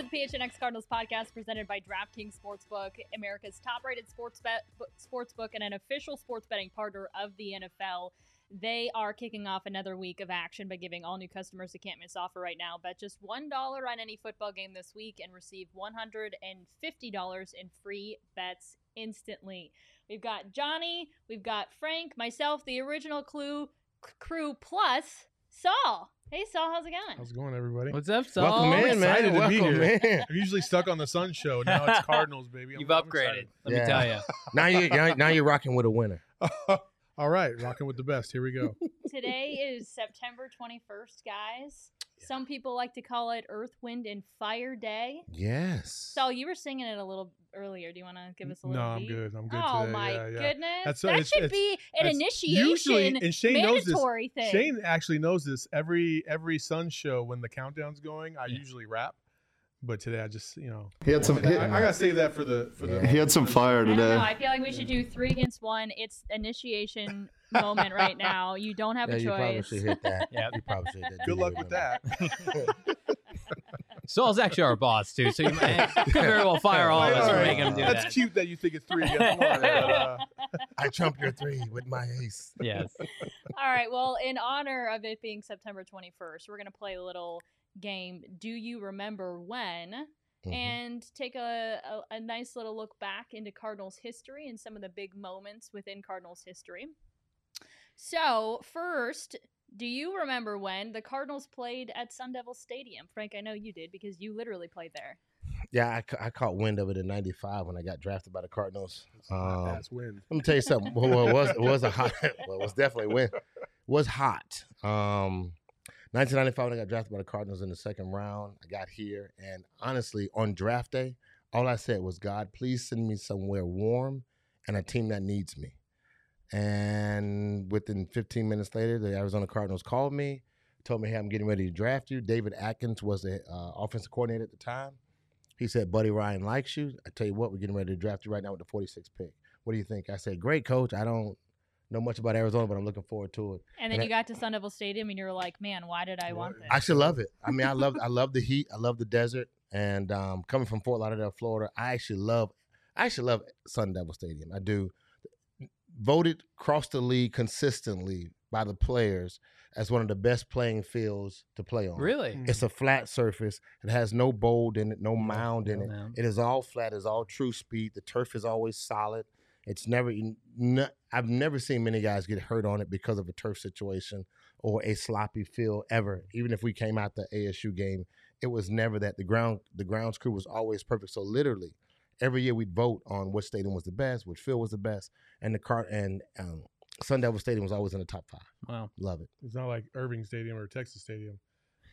Into the PHNX Cardinals podcast presented by DraftKings Sportsbook, America's top-rated sports bet sportsbook and an official sports betting partner of the NFL. They are kicking off another week of action by giving all new customers a can't miss offer right now. Bet just $1 on any football game this week and receive $150 in free bets instantly. We've got Johnny, we've got Frank, myself, the original Clue crew, plus Saul. Hey, Saul, how's it going? How's it going, everybody? What's up, Saul? Welcome in, man. Excited to be Welcome, here. man. I'm usually stuck on the Sun Show. Now it's Cardinals, baby. I'm- You've I'm upgraded. Let Yeah. me tell you. Now you now, now you're rocking with a winner. All right, rocking with the best. Here we go. Today is September 21st, guys. Some people like to call it Earth, Wind, and Fire Day. Yes. So you were singing it a little earlier. Do you want to give us a little? No, little I'm good. I'm good Oh today. my yeah, yeah. goodness, That's- that it's- should it's- be an initiation Usually, and Shane knows this. mandatory thing. Shane actually knows this. Every every Sun show when the countdown's going, I Yeah. usually rap. But today I just, you know, He had some. I, He, I gotta save that for the for the. he had some fire I don't know. today. I feel like we should do three against one. It's initiation moment right now. You don't have yeah, a you probably choice. hit that. Yeah. You probably should hit that. Good luck with that. Saul's actually our boss too, so you might, could very well fire all of us for right. making him do That's that. cute that you think it's three against one. but, uh, I trump your three with my ace. Yes. All right. Well, in honor of it being September 21st, we're going to play a little game. Do you remember when? Mhm. And take a, a, a nice little look back into Cardinals history and some of the big moments within Cardinals history. So, first, do you remember when the Cardinals played at Sun Devil Stadium? Frank, I know you did because you literally played there. Yeah, I, ca- I caught wind of it in '95 when I got drafted by the Cardinals. Um, That's win. Let me tell you something. Well, well, it was it was a hot. Well, it was definitely wind. It Was hot. Um, 1995 when I got drafted by the Cardinals in the second round. I got here, and honestly, on draft day, all I said was, "God, please send me somewhere warm and a team that needs me." And within 15 minutes later, the Arizona Cardinals called me, told me, "Hey, I'm getting ready to draft you." David Atkins was the uh, offensive coordinator at the time. He said, "Buddy Ryan likes you. I tell you what, we're getting ready to draft you right now with the 46th pick. What do you think?" I said, "Great, coach. I don't know much about Arizona, but I'm looking forward to it." And then And you got to Sun Devil Stadium and you were like, man, why did I want this? I actually love it. I mean, I love I love the heat. I love the desert. And um, coming from Fort Lauderdale, Florida, I actually love I actually love Sun Devil Stadium. I do. Voted across the league consistently by the players as one of the best playing fields to play on. Really? Mm-hmm. It's a flat surface. It has no bold in it, no mound in it. It is all flat. It's all true speed. The turf is always solid. It's never. I've never seen many guys get hurt on it because of a turf situation or a sloppy field ever. Even if we came out the ASU game, it was never that. The ground, the grounds crew was always perfect. So literally, every year we'd vote on which stadium was the best, which field was the best, and the car and um, Sun Devil Stadium was always in the top five. Wow. Love it. It's not like Irving Stadium or Texas Stadium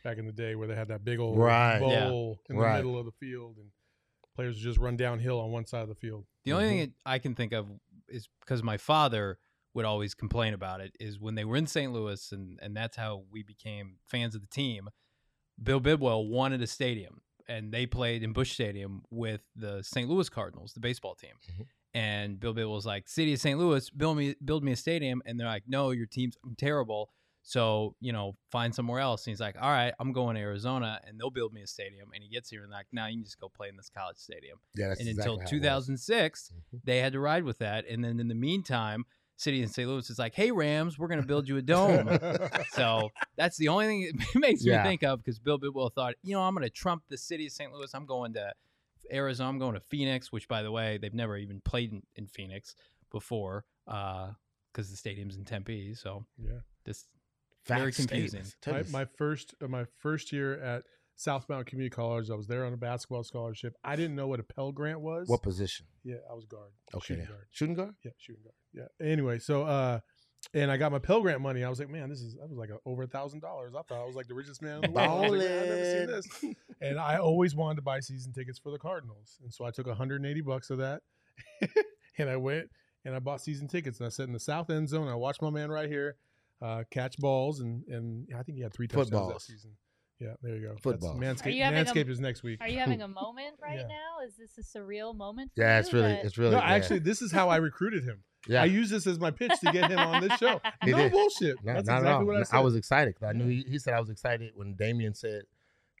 back in the day where they had that big old Right. Yeah. bowl in Right. the middle of the field and players would just run downhill on one side of the field. The only Mhm. thing I can think of is because my father would always complain about it is when they were in St. Louis and and that's how we became fans of the team. Bill Bidwell wanted a stadium and they played in Busch Stadium with the St. Louis Cardinals, the baseball team. Mhm. And Bill Bidwell was like, "City of St. Louis, build me build me a stadium." And they're like, "No, your team's terrible." So, you know, find somewhere else. And he's like, all right, I'm going to Arizona and they'll build me a stadium. And he gets here and like, now you can just go play in this college stadium Yeah, and exactly until how it was. 2006 Mhm. they had to ride with that and then in the meantime city in St. Louis is like, "Hey Rams, we're going to build you a dome." so that's the only thing it makes Yeah. me think of because Bill Bidwell thought, you know, I'm going to trump the city of St. Louis. I'm going to Arizona. I'm going to Phoenix, which by the way, they've never even played in, in Phoenix before because the stadium's in Tempe. So yeah. this Fact Very confusing. My, my first uh, my first year at South Mountain Community College, I was there on a basketball scholarship. I didn't know what a Pell Grant was. what position? Yeah, I was guard. Okay, shooting yeah. guard. shooting guard. Yeah, shooting guard. Yeah. Anyway, so uh, and I got my Pell Grant money. I was like, man, this is that was like a, over a thousand dollars. I thought I was like the richest man in the world. I was like, man, I've never seen this. And I always wanted to buy season tickets for the Cardinals, and so I took 180 bucks of that, and I went and I bought season tickets, and I sat in the south end zone. I watched my man right here uh, catch balls, and and I think he had three touchdowns that season. Yeah, there you go. That's- Footballs. Manscaped, you having a- is next week. Are you having a moment right Yeah. now? Is this a surreal moment? For Yeah, you it's really, that- it's really. no, yeah. actually, this is how I recruited him. yeah. I use this as my pitch to get him on this show. He no did. bullshit. No, That's not exactly at all. what I said. I was excited 'cause I knew he, he said I was excited when Damien said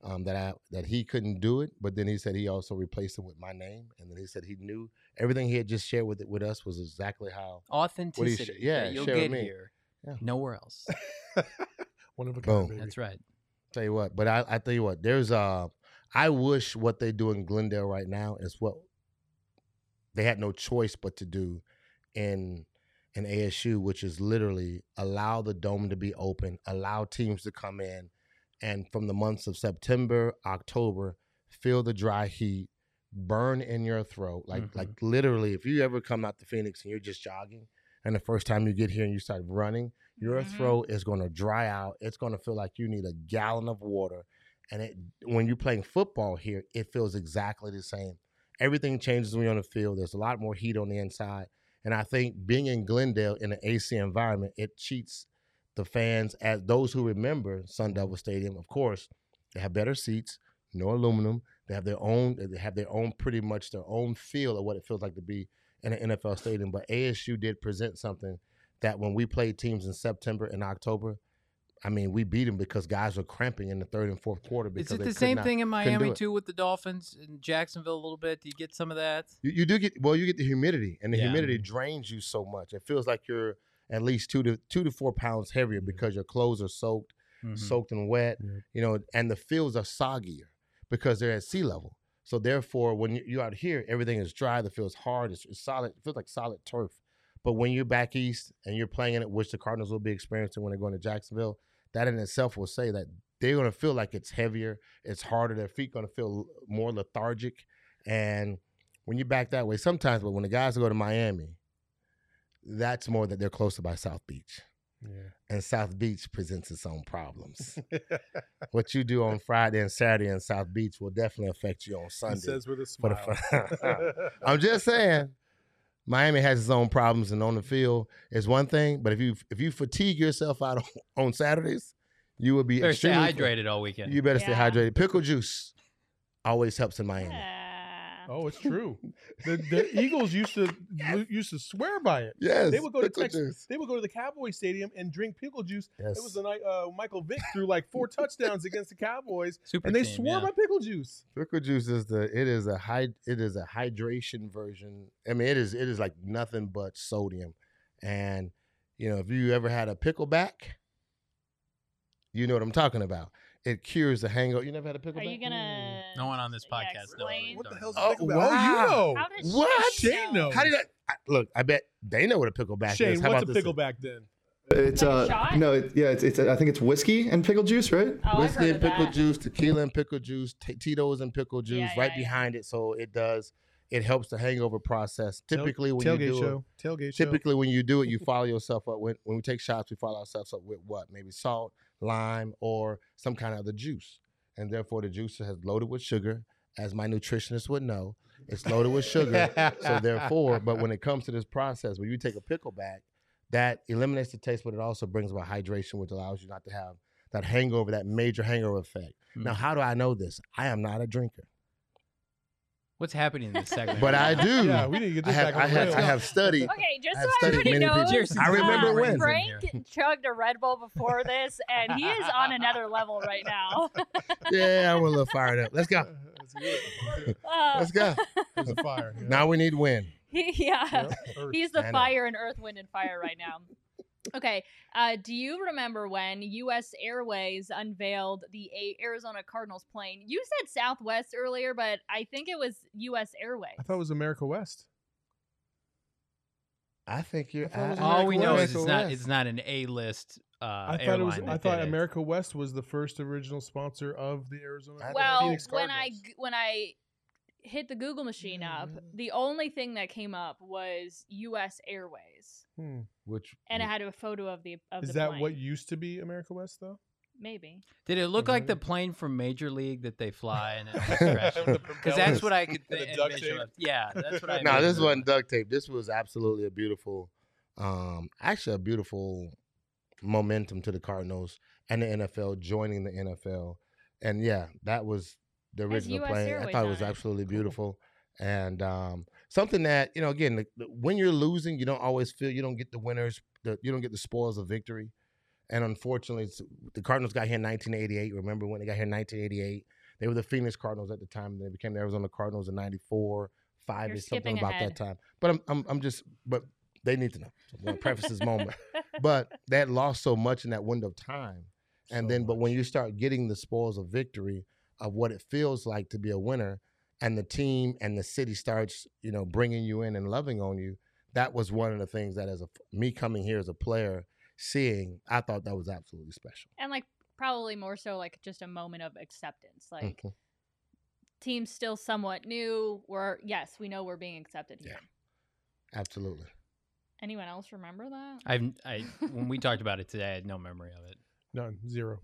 um, that I that he couldn't do it, but then he said he also replaced it with my name, and then he said he knew everything he had just shared with with us was exactly how. authenticity yeah, that you'll get me. here Yeah. nowhere else. One of a kind, Boom. baby. That's right. Tell you what, but I, I tell you what, there's uh, I wish what they do in Glendale right now is what they had no choice but to do in in ASU, which is literally allow the dome to be open, allow teams to come in, and from the months of September, October, feel the dry heat, burn in your throat, like Mhm. like literally. If you ever come out to Phoenix and you're just jogging, and the first time you get here and you start running, your Mhm. throat is going to dry out. It's going to feel like you need a gallon of water. And it, when you're playing football here, it feels exactly the same. Everything changes when you're on the field. There's a lot more heat on the inside. And I think being in Glendale in an AC environment, it cheats the fans as those who remember Sun Devil Stadium. Of course, they have better seats, no aluminum. They have their own. They have their own, pretty much their own feel of what it feels like to be in an NFL stadium. But ASU did present something that when we played teams in September and October, I mean, we beat them because guys were cramping in the third and fourth quarter. Because Is it the could same not- thing in Miami too with the Dolphins in Jacksonville a little bit? Do you get some of that? You, you do get well. You get the humidity, and the Yeah. humidity drains you so much. It feels like you're at least two to two to four pounds heavier because your clothes are soaked, Mhm. soaked and wet. Yeah. You know, and the fields are soggier because they're at sea level. So therefore, when you- you're out here, everything is dry. The field's hard. It's, it's solid. It feels like solid turf. But when you're back east and you're playing in it, which the Cardinals will be experiencing when they're going to Jacksonville, that in itself will say that they're going to feel like it's heavier, it's harder. Their feet going to feel more lethargic, and when you're back that way, sometimes. But when the guys go to Miami, that's more that they're closer by South Beach, Yeah. and South Beach presents its own problems. what you do on Friday and Saturday in South Beach will definitely affect you on He Sunday. says with a smile. I'm just saying, Miami has its own problems, and on the field is one thing. But if you if you fatigue yourself out on, on Saturdays, you will be Better stay extremely hydrated all weekend. You better stay hydrated. Pickle juice always helps in Miami. Yeah. Oh, it's true. The, the Eagles used to used to swear by it. Yes, They would go to Texas. juice. They would go to the Cowboy Stadium and drink pickle juice. Yes. It was the night uh, Michael Vick threw like four touchdowns against the Cowboys, Super and they team, swore yeah. by pickle juice. Pickle juice is the it is a high it is a hydration version. I mean, it is it is like nothing but sodium. And you know, if you ever had a pickleback, you know what I'm talking about. It cures the hangover. You never had a pickleback? Are you gonna? No one on this podcast knows. explain? What the hell's Oh, a pickleback? wow. Oh, you know. How does What? Shane Shane know? knows. How did I, I look? I bet they know what a pickleback Shane, is. How what's a about this? pickleback then? It's Like a uh shot? no, it, yeah, it's, it's I think it's whiskey and pickle juice, right? Oh, I've Whiskey heard and of pickle that. juice, tequila and pickle juice, t- Tito's and pickle juice, Yeah, right yeah, yeah. behind it. So it does. It helps the hangover process. Tail- Typically, when tailgate you do show. it, Tailgate show. typically when you do it, you follow yourself up. When when we take shots, we follow ourselves up with what? Maybe salt, lime, or some kind of other juice. And therefore, the juice has loaded with sugar, as my nutritionist would know. It's loaded with sugar. so therefore, but when it comes to this process, when you take a pickleback, that eliminates the taste, but it also brings about hydration, which allows you not to have that hangover, that major hangover effect. Now, Mhm. how do I know this? I am not a drinker, What's happening in this segment? but I do. Yeah, we need to get I this have, back on I the have, rails. I have studied. Okay, just I've so studied everybody many people. knows, Cheers I remember uh, when. Frank chugged a Red Bull before this, and he is on another level right now. Yeah, I'm a little fired up. Let's go. Let's do it. Uh, Let's go. There's a fire. yeah. Now we need win. He, yeah. Yep, Earth. He's the I know. fire and earth, wind, and fire right now. Okay. Uh, do you remember when U.S. Airways unveiled the A- Arizona Cardinals plane? You said Southwest earlier, but I think it was U.S. Airways. I thought it was America West. I think you're. I thought it was I- All we America know West. is it's not it's not an A list. Uh, I thought it was. I thought did it. America West was the first original sponsor of the Arizona. Well, Phoenix when I when I hit the Google machine up, Mm. the only thing that came up was U.S. Airways, Hmm. Which and it had a photo of the of Is the that plane. what used to be America West though? Maybe. Did it look like the plane from Major League that they fly and The Because that's what I could the think. duct envision tape. of- Yeah, that's what I. no, this envisioned. wasn't duct tape. This was absolutely a beautiful, um, actually a beautiful momentum to the Cardinals and the NFL joining the NFL. And yeah, that was the original plane. I thought it was it. absolutely Cool. beautiful. And um, something that, you know, again, the, the- when you're losing, you don't always feel you don't get the winners, the, you don't get the spoils of victory. And unfortunately, it's, the Cardinals got here in 1988. Remember when they got here in 1988? They were the Phoenix Cardinals at the time. They became the Arizona Cardinals in 94, 5 You're is something about ahead. that time. But I'm, I'm, I'm just, but they need to know. So I'm going to preface this moment. But they had lost so much in that window of time. And So then, but when you start getting the spoils of victory of what it feels like to be a winner, and the team and the city starts, you know, bringing you in and loving on you, that was one of the things that, as a me coming here as a player, seeing, I thought that was absolutely special. and like probably more so like just a moment of acceptance. Like Mhm. team's still somewhat new. We're yes, we know we're being accepted here. yeah Absolutely. Anyone else remember that? I've I when we talked about it today, I had no memory of it. None. Zero.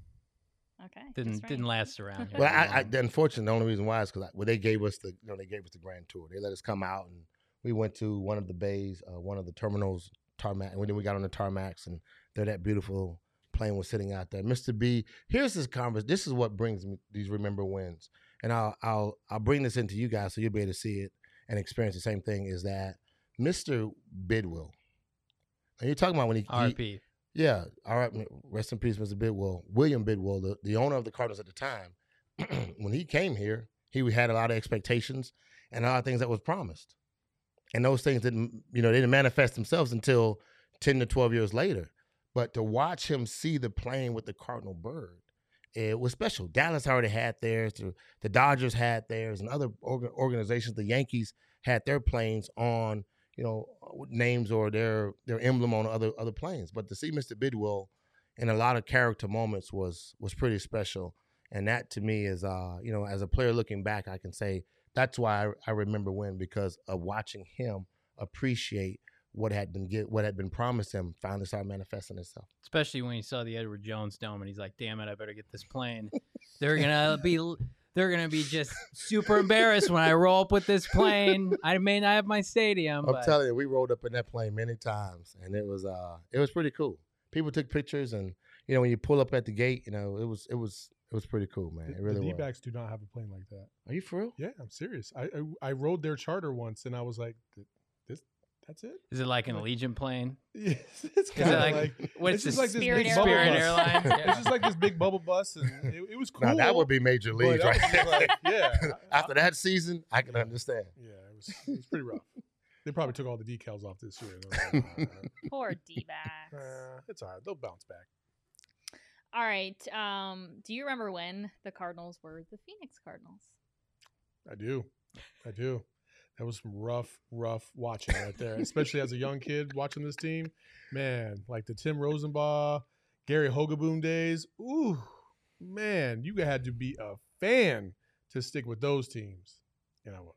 Okay. Didn't just didn't last around. here Well, very I, I long. the unfortunate the only reason why is because well, they gave us the you know they gave us the grand tour. They let us come out and we went to one of the bays, uh, one of the terminals, tarmac, and then we got on the tarmacs and there that beautiful plane was sitting out there. Mr. B, here's this conversation. This is what brings me these remember wins, and I'll I'll I'll bring this into you guys so you'll be able to see it and experience the same thing. Is that Mr. Bidwell? And you're talking about when he, he RP. Yeah, all right. Rest in peace, Mr. Bidwell. William Bidwell, the, the owner of the Cardinals at the time, when he came here, he had a lot of expectations and a lot of things that was promised. And those things didn't, you know, they didn't manifest themselves until 10 to 12 years later. But to watch him see the plane with the Cardinal bird, it was special. Dallas already had theirs, the, Dodgers had theirs, and other orga- organizations, the Yankees had their planes on you know, names or their their emblem on other other planes. But to see Mr. Bidwell in a lot of character moments was was pretty special. And that to me is uh, you know, as a player looking back, I can say that's why I, I remember when because of watching him appreciate what had been get what had been promised him finally started manifesting itself. Especially when he saw the Edward Jones dome and he's like, "Damn it, I better get this plane." They're gonna be they're gonna be just super embarrassed when I roll up with this plane. I may not have my stadium, I'm but telling you, we rolled up in that plane many times, and it was uh, it was pretty cool. People took pictures, and you know, when you pull up at the gate, you know, it was it was it was pretty cool, man. The- It really the. D-backs do not have a plane like that. Are you for real? Yeah, I'm serious. I I, I rode their charter once, and I was like, "Th- "This, that's it." is it like an Allegiant plane? Yes, it's Is kind it of like, like, what's just this like this Spirit big Airlines? bubble Spirit bus. Airlines? It's just like this big bubble bus, and it, it was cool. Now that would be major league, right? like, yeah. After that season, I can understand. Yeah, it was, it was pretty rough. They probably took all the decals off this year. and I Poor D backs. "Nah, nah, it's all right. They'll bounce back. All right. Um, do you remember when the Cardinals were the Phoenix Cardinals? I do. I do. That was some rough, rough watching right there, especially as a young kid watching this team. Man, like the Timm Rosenbach, Gary Hogeboom days. Ooh, man, you had to be a fan to stick with those teams. And I was.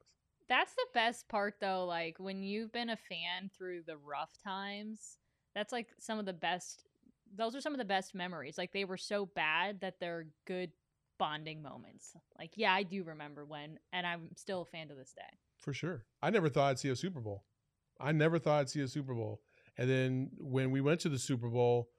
That's the best part though, like when you've been a fan through the rough times, that's like some of the best those are some of the best memories. Like they were so bad that they're good bonding moments. Like, yeah, I do remember when and I'm still a fan to this day. For sure. I never thought I'd see a Super Bowl. I never thought I'd see a Super Bowl. And then when we went to the Super Bowl,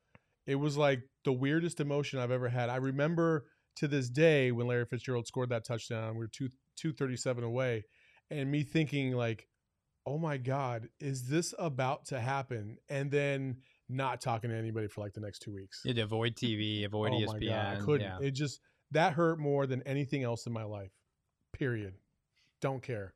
it was like the weirdest emotion I've ever had. I remember to this day when Larry Fitzgerald scored that touchdown, we were two two thirty seven away, and me thinking like, oh my God, is this about to happen? And then not talking to anybody for like the next two weeks. You had to avoid TV, avoid oh my ESPN. God, I couldn't. Yeah. It just that hurt more than anything else in my life. Period. Don't care.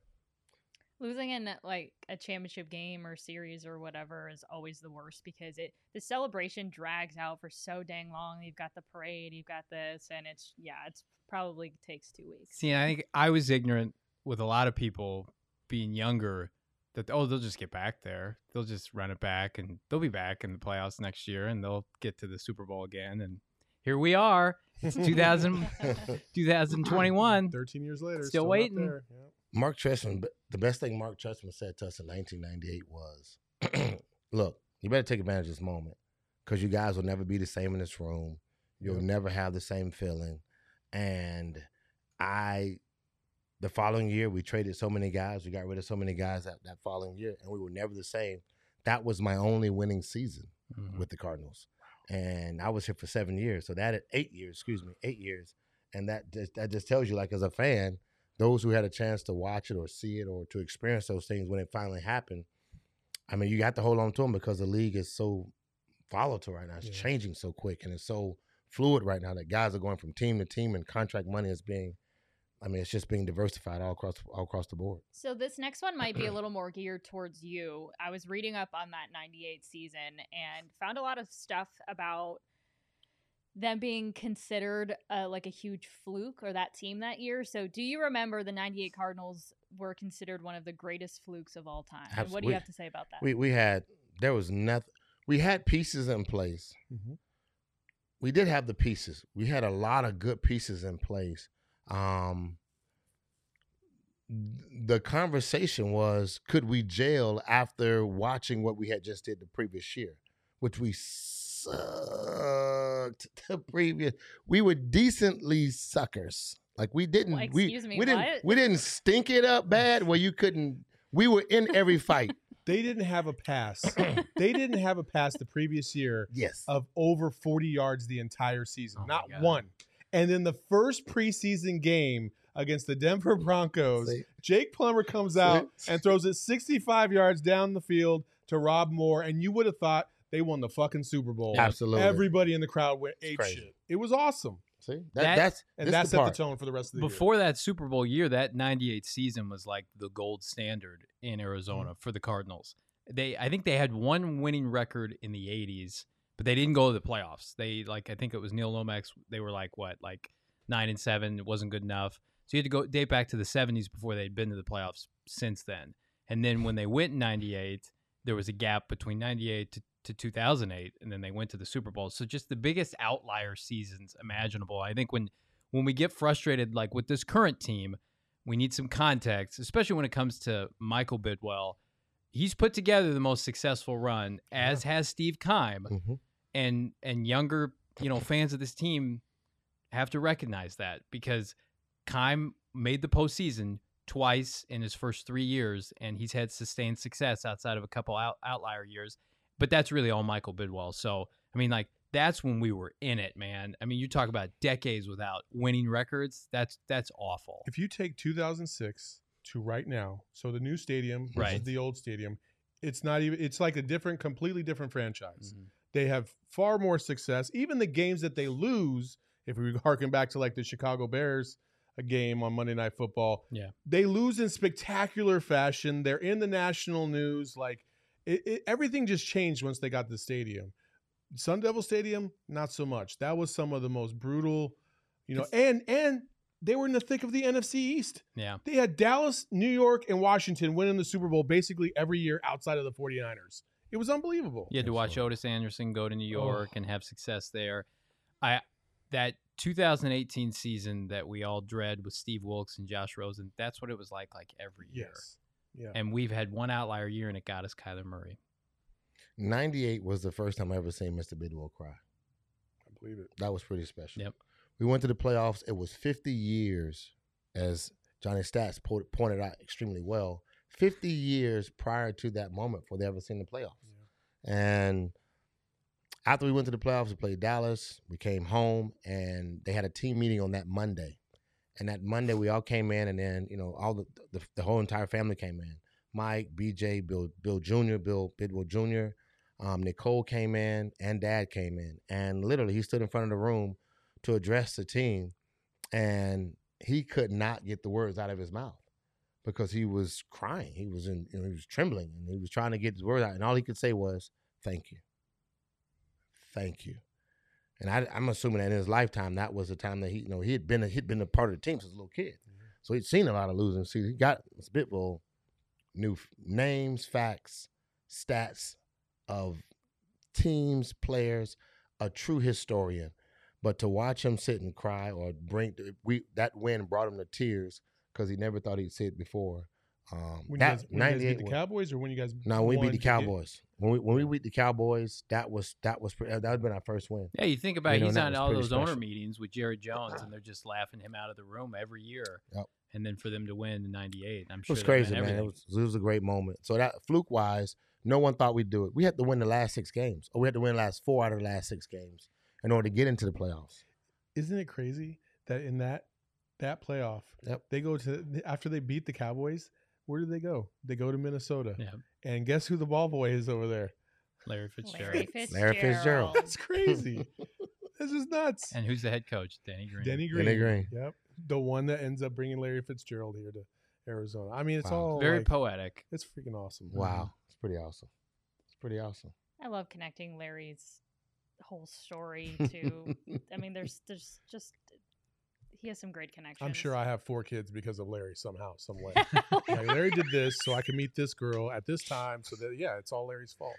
Losing in like a championship game or series or whatever is always the worst because it the celebration drags out for so dang long. You've got the parade, you've got this, and it's yeah, it's probably takes two weeks. See, I think I was ignorant with a lot of people being younger that oh they'll just get back there, they'll just run it back, and they'll be back in the playoffs next year, and they'll get to the Super Bowl again, and here we are. It's 2000, 2021. 13 years later, Still not waiting. there. Yeah. Marc Trestman, the best thing Marc Trestman said to us in 1998 was, "Look, you better take advantage of this moment because you guys will never be the same in this room. You'll Yeah. never have the same feeling." And I, the following year, we traded so many guys. We got rid of so many guys that, that following year, and we were never the same. That was my only winning season Mhm. with the Cardinals, and I was here for seven years. So that eight years, excuse me, eight years, and that just that just tells you, like as a fan, those who had a chance to watch it or see it or to experience those things when it finally happened. I mean, you have to hold on to them because the league is so volatile right now. It's Yeah. changing so quick and it's so fluid right now that guys are going from team to team and contract money is being. I mean, it's just being diversified all across all across the board. So this next one might be a little more geared towards you. I was reading up on that 98 season and found a lot of stuff about them being considered uh, like a huge fluke or that team that year. So do you remember the 98 Cardinals were considered one of the greatest flukes of all time? And What do you have to say about that? We we had there was nothing. We had pieces in place. Mhm. We did have the pieces. We had a lot of good pieces in place. Um, the conversation was, could we jail after watching what we had just did the previous year, which we sucked the previous. We were decently suckers. Like we didn't. Well, we excuse me, we didn't. what? We didn't stink it up bad where you couldn't. We were in every fight. They didn't have a pass. they didn't have a pass the previous year yes. of over 40 yards the entire season. Oh Not one. And then the first preseason game against the Denver Broncos, See? Jake Plummer comes out and throws it 65 yards down the field to Rob Moore, and you would have thought they won the fucking Super Bowl. Absolutely. Everybody in the crowd went It's ape shit. It was awesome. See, that, That- that's And this that the set the tone for the rest of the year. Before that Super Bowl year, that 98 season was like the gold standard in Arizona Mm-hmm. for the Cardinals. They I think they had one winning record in the 80s, but they didn't go to the playoffs. They like I think it was Neil Lomax, they were like what? Like 9 and 7, it wasn't good enough. So you had to go date back to the 70s before they'd been to the playoffs since then. And then when they went in 98, there was a gap between 98 to to 2008 and then they went to the Super Bowl. So just the biggest outlier seasons imaginable. I think when when we get frustrated like with this current team, we need some context, especially when it comes to Michael Bidwell. He's put together the most successful run, as has Steve Keim, Mhm. and and younger you know fans of this team have to recognize that because Keim made the postseason twice in his first three years, and he's had sustained success outside of a couple out, outlier years. But that's really all Michael Bidwell. So I mean, like that's when we were in it, man. I mean, you talk about decades without winning records. That's that's awful. If you take 2006 to right now, so the new stadium versus Right. the old stadium, it's not even. It's like a different, completely different franchise. Mhm. They have far more success. Even the games that they lose, if we harken back to like the Chicago Bears a game on Monday Night Football, Yeah. they lose in spectacular fashion. They're in the national news. Like it, it, everything just changed once they got to the stadium. Sun Devil Stadium, not so much. That was some of the most brutal, you know, and and they were in the thick of the NFC East. Yeah. They had Dallas, New York, and Washington winning the Super Bowl basically every year outside of the 49ers. It was unbelievable. You had to watch Ottis Anderson go to New Oh. York and have success there. I that 2018 season that we all dread with Steve Wilks and Josh Rosen. That's what it was like, like every year. Yes. Yeah. And we've had one outlier year, and it got us Kyler Murray. 98 was the first time I ever seen Mr. Bidwell cry. I believe it. That was pretty special. Yep. We went to the playoffs. It was 50 years, as Johnny Stats po- pointed out extremely well. 50 years prior to that moment before they ever seen the playoffs. And after we went to the playoffs, we played Dallas. We came home, and they had a team meeting on that Monday. And that Monday, we all came in, and then you know all the the, the whole entire family came in. Mike, BJ, Bill, Bill Jr., Bill Bidwell Jr., um, Nicole came in, and Dad came in, and literally he stood in front of the room to address the team, and he could not get the words out of his mouth. because he was crying. He was in, you know, he was trembling, and he was trying to get his words out, and all he could say was, "Thank you, thank you." And I, I'm assuming that in his lifetime, that was the time that he, you know, he had been a, he'd been a part of the team since a little kid, mm-hmm. so he'd seen a lot of losing. See, he got Spitbull new f- names, facts, stats of teams, players, a true historian. But to watch him sit and cry or bring we that win brought him to tears because he never thought he'd see it before. Um, When you that guys, when you guys beat 98 the Cowboys or when you guys no, we beat the to get- Cowboys. When we when we beat the Cowboys, that was that was pre- that would been our first win. Yeah, you think about You know, he's that on all pretty those owner meetings with Jerry Jones, and they're just laughing him out of the room every year. Yep. And then for them to win in '98, I'm sure It was crazy, man. It was, it was a great moment. So that fluke wise, no one thought we'd do it. We had to win the last six games, or we had to win the last four out of the last six games in order to get into the playoffs. Isn't it crazy that in that that playoff, Yep. they go to after they beat the Cowboys, where did they go? They go to Minnesota. Yeah. And guess who the ball boy is over there? Larry Fitzgerald. Larry Fitzgerald. Larry Fitzgerald. That's crazy. this is nuts. And who's the head coach? Danny Green. Denny Green. Denny Green. Yep. The one that ends up bringing Larry Fitzgerald here to Arizona. I mean, it's Wow. all Very like, poetic. It's freaking awesome. Wow, it's pretty awesome. It's pretty awesome. I love connecting Larry's whole story to. I mean, there's there's just he has some great connections. I'm sure I have four kids because of Larry somehow, some way. like, Larry did this so I can meet this girl at this time. So that yeah, it's all Larry's fault.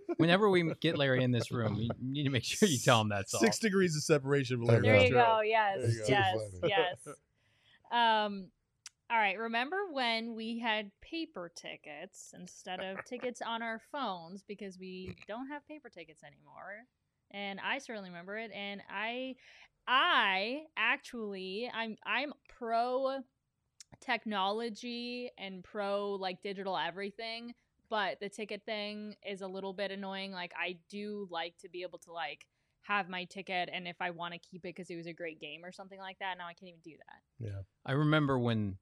Whenever we get Larry in this room, you need to make sure you tell him that's all. Six degrees of separation from Larry. There you go. Yes. You go. Yes. Yes. Um. All right. Remember when we had paper tickets instead of tickets on our phones because we don't have paper tickets anymore? And I certainly remember it. And I, I actually, I'm I'm pro technology and pro like digital everything but the ticket thing is a little bit annoying like i do like to be able to like have my ticket and if i want to keep it because it was a great game or something like that now i can't even do that Yeah. I remember when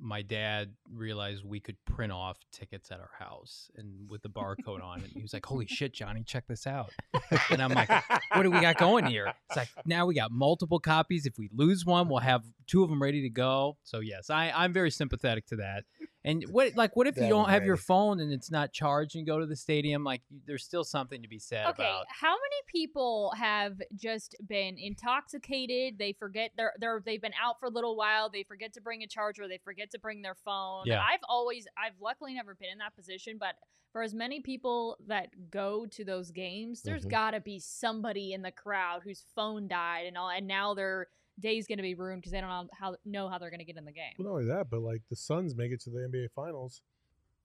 my dad realized we could print off tickets at our house and with the barcode on it. He was like, Holy shit, Johnny, check this out. And I'm like, What do we got going here? It's like, now we got multiple copies. If we lose one, we'll have two of them ready to go. So, yes, I, I'm very sympathetic to that. And what, like, what if you don't was have your phone and it's not charged and go to the stadium? Like, there's still something to be said okay about. how many people have just been intoxicated they forget they're they're they've been out for a little while they forget to bring a charger they forget to bring their phone Yeah. i've always i've luckily never been in that position but for as many people that go to those games there's Mhm. got to be somebody in the crowd whose phone died and all and now their day's going to be ruined because they don't know how know how they're going to get in the game Well, not only that, but like the Suns make it to the NBA Finals,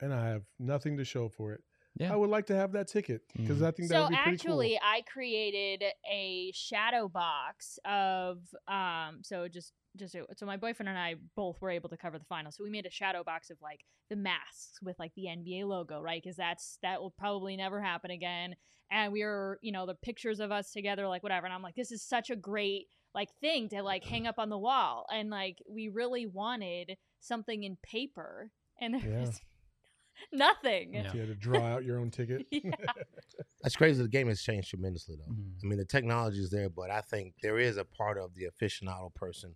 and I have nothing to show for it. Yeah. I would like to have that ticket because Mhm. I think that so would be pretty actually i created a shadow box of um so just just so so my boyfriend and i both were able to cover the final so we made a shadow box of like the masks with like the nba logo right because that's that will probably never happen again and we were you know the pictures of us together like whatever and i'm like this is such a great like thing to like hang up on the wall and like we really wanted something in paper and there Yeah. was nothing Yeah. you had to draw out your own ticket. Yeah. That's crazy. The game has changed tremendously, though. Mhm. I mean, the technology is there, but I think there is a part of the aficionado person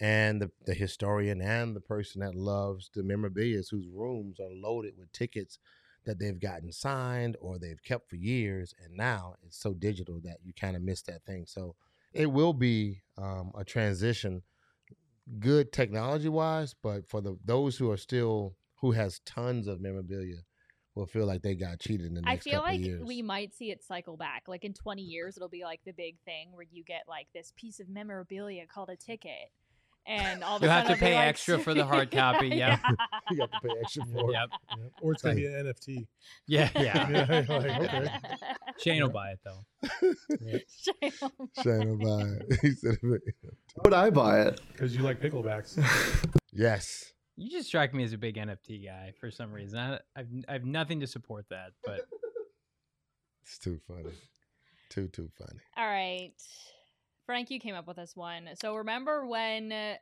and the, the historian and the person that loves the memorabilia whose rooms are loaded with tickets that they've gotten signed or they've kept for years. And now it's so digital that you kind of miss that thing. So it will be um, a transition, good technology wise, but for the those who are still, who has tons of memorabilia, will feel like they got cheated in the I next feel couple like we might see it cycle back. Like in 20 years, it'll be like the big thing where you get like this piece of memorabilia called a ticket. And all of You'll have to pay like, extra for the hard copy, yeah. you have to pay extra for it. Yep. Yeah. Or it's going to be an NFT. Yeah. Yeah. Yeah, like, okay. Shane will buy it, though. Shane will buy it. He said, Why would I buy it? Because you like picklebacks. yes. You just strike me as a big NFT guy for some reason. I, I've I have nothing to support that, but It's too funny. Too, too funny. All right. Frank, you came up with this one. So remember when uh,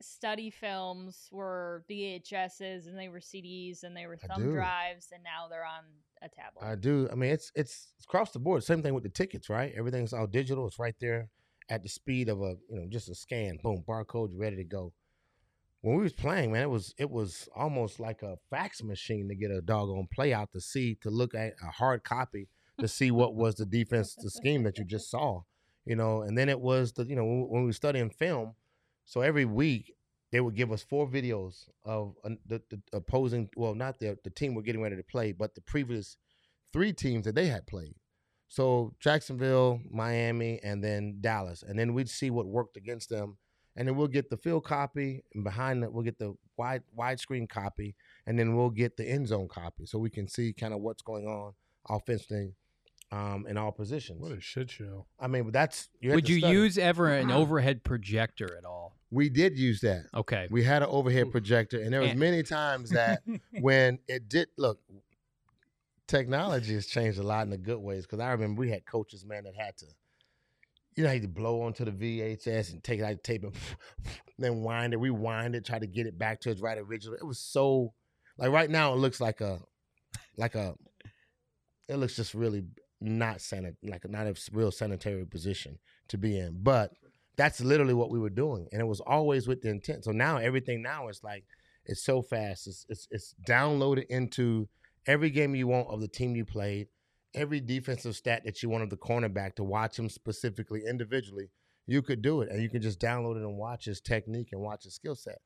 study films were VHSs and they were CDs and they were thumb drives and now they're on a tablet? I do. I mean, it's it's it's across the board. Same thing with the tickets, right? Everything's all digital. It's right there at the speed of a you know just a scan. Boom, barcode, you're ready to go. when we was playing, man, it was it was almost like a fax machine to get a doggone play out to see to look at a hard copy to see what was the defense, the scheme that you just saw, you know. And then it was the you know when, we were studying film, so every week they would give us four videos of uh, the, the opposing, well, not the the team we're getting ready to play, but the previous three teams that they had played. So Jacksonville, Miami, and then Dallas, and then we'd see what worked against them, and then we'll get the field copy, and behind that we'll get the wide widescreen copy, and then we'll get the end zone copy, so we can see kind of what's going on offensively um, in all positions. What a shit show. I mean, that's you Would you study. use ever an overhead projector at all? We did use that. Okay. We had an overhead projector, and there was And- many times that when it did look, technology has changed a lot in the good ways. Because I remember we had coaches, man, that had to, you know, had to blow onto the VHS and take it out of tape and then wind it, rewind it, try to get it back to its right original. It was so like right now it looks like a like a it looks just really not sanit like not a real sanitary position to be in. But that's literally what we were doing, and it was always with the intent. So now everything now is like it's so fast. It's it's, it's downloaded into every game you want of the team you played, every defensive stat that you want of the cornerback to watch him specifically individually. You could do it, and you can just download it and watch his technique and watch his skill set.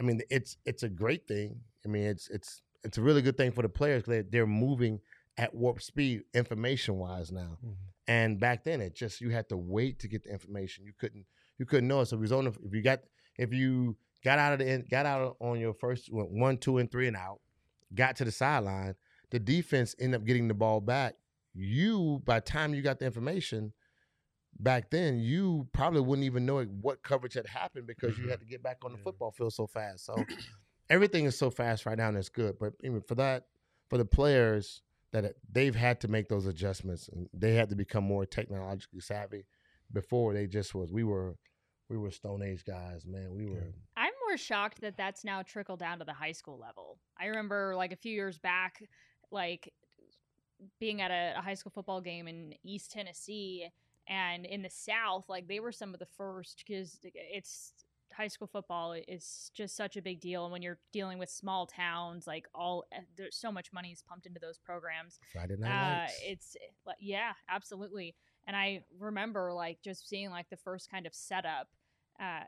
I mean, it's it's a great thing. I mean, it's it's it's a really good thing for the players because they're moving at warp speed information wise now. Mm-hmm. And back then, it just you had to wait to get the information. You couldn't you couldn't know it. So it was on the, if you got if you got out of the got out on your first one, two, and three and out, got to the sideline, the defense ended up getting the ball back. You by the time you got the information back then, you probably wouldn't even know what coverage had happened because you had mm-hmm. to get back on the Yeah. football field so fast. So everything is so fast right now, and it's good. But even for that, for the players that it- they've had to make those adjustments, and they had to become more technologically savvy. Before they just was, we were, we were Stone Age guys, man. We were. I'm more shocked that that's now trickled down to the high school level. I remember like a few years back, like being at a, a high school football game in East Tennessee and in the South, like they were some of the first because it's high school football is just such a big deal. And when you're dealing with small towns, like all eh, there's so much money is pumped into those programs. Friday Night Uh, it's yeah, absolutely. And I remember like just seeing like the first kind of setup. Uh,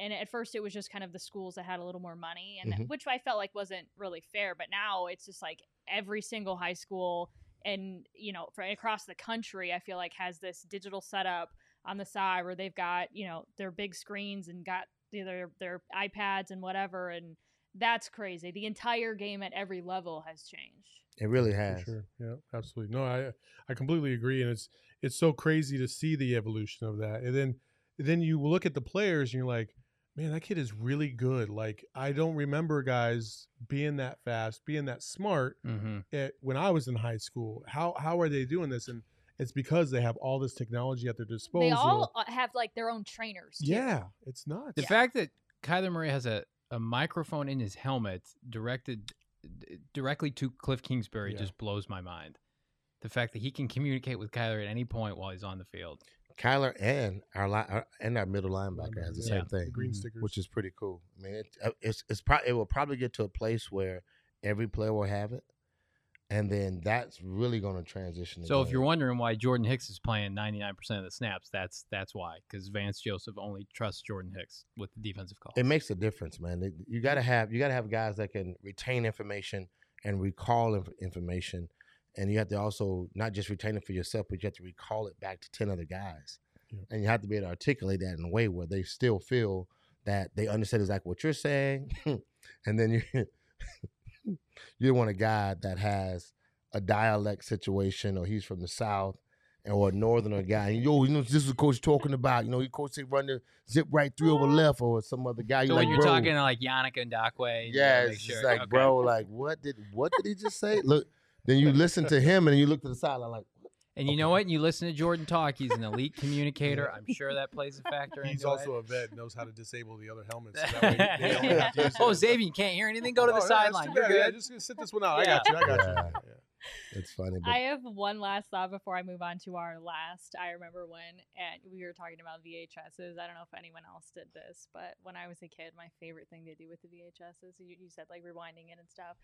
and at first it was just kind of the schools that had a little more money and Mhm. which I felt like wasn't really fair. But now it's just like every single high school and you know for across the country I feel like has this digital setup on the side where they've got you know their big screens and got their their iPads and whatever and that's crazy. The entire game at every level has changed. it really For has. sure. Yeah, absolutely. No, I I completely agree, and it's it's so crazy to see the evolution of that, and then then you look at the players and you're like, man, that kid is really good. Like I don't remember guys being that fast, being that smart Mm-hmm. at, when I was in high school. How how are they doing this? And it's because they have all this technology at their disposal. They all have like their own trainers. too. yeah, it's nuts. The fact that Kyler Murray has a, a microphone in his helmet directed d- directly to Cliff Kingsbury Yeah. just blows my mind. The fact that he can communicate with Kyler at any point while he's on the field. Kyler and our, li- our and our middle linebacker has the Yeah. same thing. The green Mhm. stickers, which is pretty cool. I mean, it, uh, it's it's pro- it will probably get to a place where every player will have it, and then that's really going to transition. the So if you're wondering why Jordan Hicks is playing 99% of the snaps, that's that's why because Vance Joseph only trusts Jordan Hicks with the defensive calls. it makes a difference, man. You got to have you got to have guys that can retain information and recall inf- information, and you have to also not just retain it for yourself, but you have to recall it back to ten other guys, Yeah. and you have to be able to articulate that in a way where they still feel that they understand exactly what you're saying, and then you you want a guy that has a dialect situation, or he's from the south. Or a northerner guy, yo, you know, this is the coach talking about. You know, he coach say run the zip right through over mm-hmm. left, or some other guy. so you when like, you're bro, talking to like Yannick Ngakoue, yeah, it's sure- like, okay. bro, like what did what did he just say? Look, then you listen to him and you look to the sideline like, And you know what? You listen to Jordan talk. He's an elite communicator. I'm sure that plays a factor. He's into also it. a vet, knows how to disable the other helmets. So that way they don't have to use oh. Xavier, you can't hear anything. Go to the Oh, no, sideline. too You're bad. Yeah, good. just sit this one out. I got you. I got Yeah. you. Yeah. It's funny, but I have one last thought before I move on to our last. I remember when, and we were talking about VHSs. I don't know if anyone else did this, but when I was a kid, my favorite thing to do with the VHSs, you, you said like rewinding it and stuff,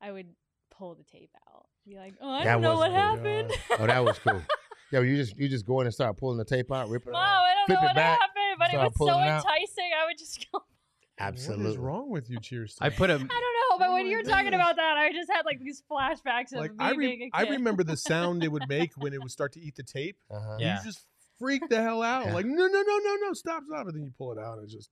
I would pull the tape out. Be like, oh, I That don't know what cool. happened. oh, that was cool. Yeah, you just you just go in and start pulling the tape out, ripping it Mom, off. I don't flip know it what back, happened, but it start was so pulling it out. enticing. I would just go. Absolutely. What is wrong with you, Cheers? I put a I don't know, but Oh when you're talking about that, I just had like these flashbacks of like me I, re- being a I kid. remember the sound it would make when it would start to eat the tape. Uh-huh. Yeah. You just freak the hell out. Yeah. Like no, no, no, no, no, stop, stop, and then you pull it out and it's just,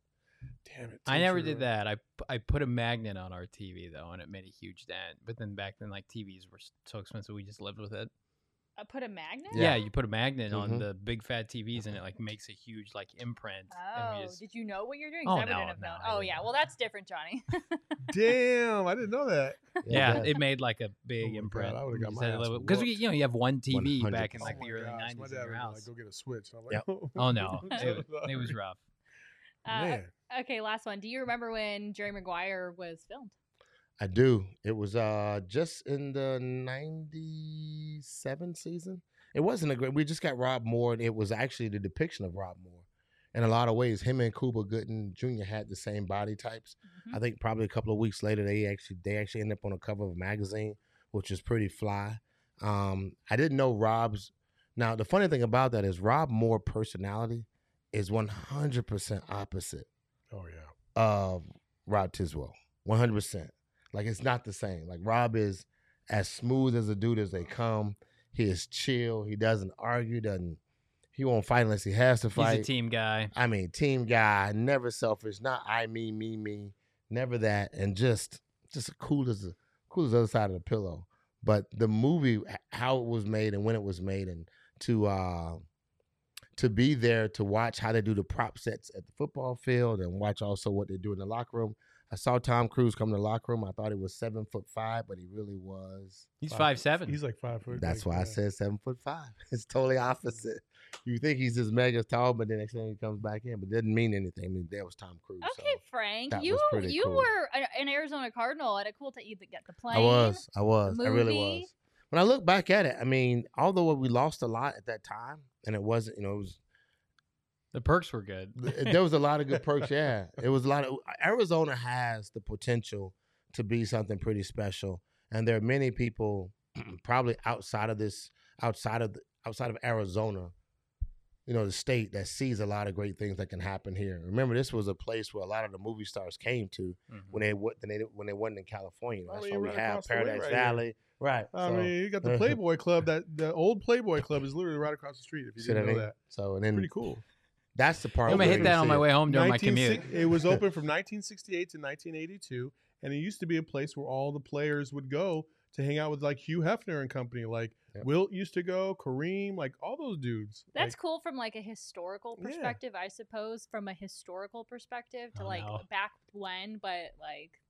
damn it. I never did to- that. I put a magnet on our TV though, and it made a huge dent. But then back then, like TVs were so expensive, we just lived with it. I put a magnet. Yeah, you put a magnet on Mhm. the big fat TVs, and it like makes a huge like imprint. and Oh, just, did you know what you're doing? 'Cause Oh, I wouldn't no, have no, known. I Oh wouldn't yeah, know. well that's different, Johnny. Damn, I didn't know that. yeah, that- it made like a big Oh my God, imprint. I would've got my ass because you know you have one TV 100%. back in Oh like my the early gosh, my '90s in your house. Like, go get a switch. I'm like, Yep. Oh no, I'm it, it was rough. Uh, okay, last one. Do you remember when Jerry Maguire was filmed? I do. It was uh just in the '97 season. It wasn't a great. We just got Rob Moore, and it was actually the depiction of Rob Moore. In a lot of ways, him and Cuba Gooding Jr. had the same body types. Mhm. I think probably a couple of weeks later, they actually they actually end up on a cover of a magazine, which is pretty fly. Um, I didn't know Rob's. Now the funny thing about that is Rob Moore personality is 100% opposite oh yeah. of Rod Tidwell. 100%. Like it's not the same. Like Rob is as smooth as a dude as they come. He is chill. He doesn't argue. Doesn't he won't fight unless he has to He's fight. a team guy. I mean, team guy, never selfish, not I me me me, never that, and just just cool as the cool as the other side of the pillow. But the movie, how it was made and when it was made, and to uh to be there to watch how they do the prop sets at the football field and watch also what they do in the locker room. I saw Tom Cruise come to the locker room. I thought he was seven foot five, but he really was. He's Five- five seven. He's like five foot. That's like, why I uh, said seven foot five. It's totally opposite. You think he's just mega tall, but then next thing he comes back in, but it didn't mean anything. I mean, that was Tom Cruise. so Okay, Frank, you you cool. were an Arizona Cardinal at a cool time. You get the plane. I was, I was, I really was. When I look back at it, I mean, although we lost a lot at that time, and it wasn't, you know, it was the perks were good. there was a lot of good perks. Yeah, it was a lot of Arizona has the potential to be something pretty special, and there are many people probably outside of this, outside of the, outside of Arizona, you know, the state that sees a lot of great things that can happen here. Remember, this was a place where a lot of the movie stars came to Mhm. when they wa- when they when they wasn't in California. That's mean, why we right have across the way Paradise right here. Valley, right? I so, mean, you got the Playboy Club. That the old Playboy Club is literally right across the street. If you see didn't know mean? that, So and then pretty cool. that's the part. I'm gonna hit that on my way home during my commute. It was open from 1968 to 1982, and it used to be a place where all the players would go to hang out with like Hugh Hefner and company. Like Yep. Wilt used to go, Kareem, like all those dudes. That's Like, cool from like a historical Yeah. perspective, I suppose. From a historical perspective to Oh, like no. back when, but like I-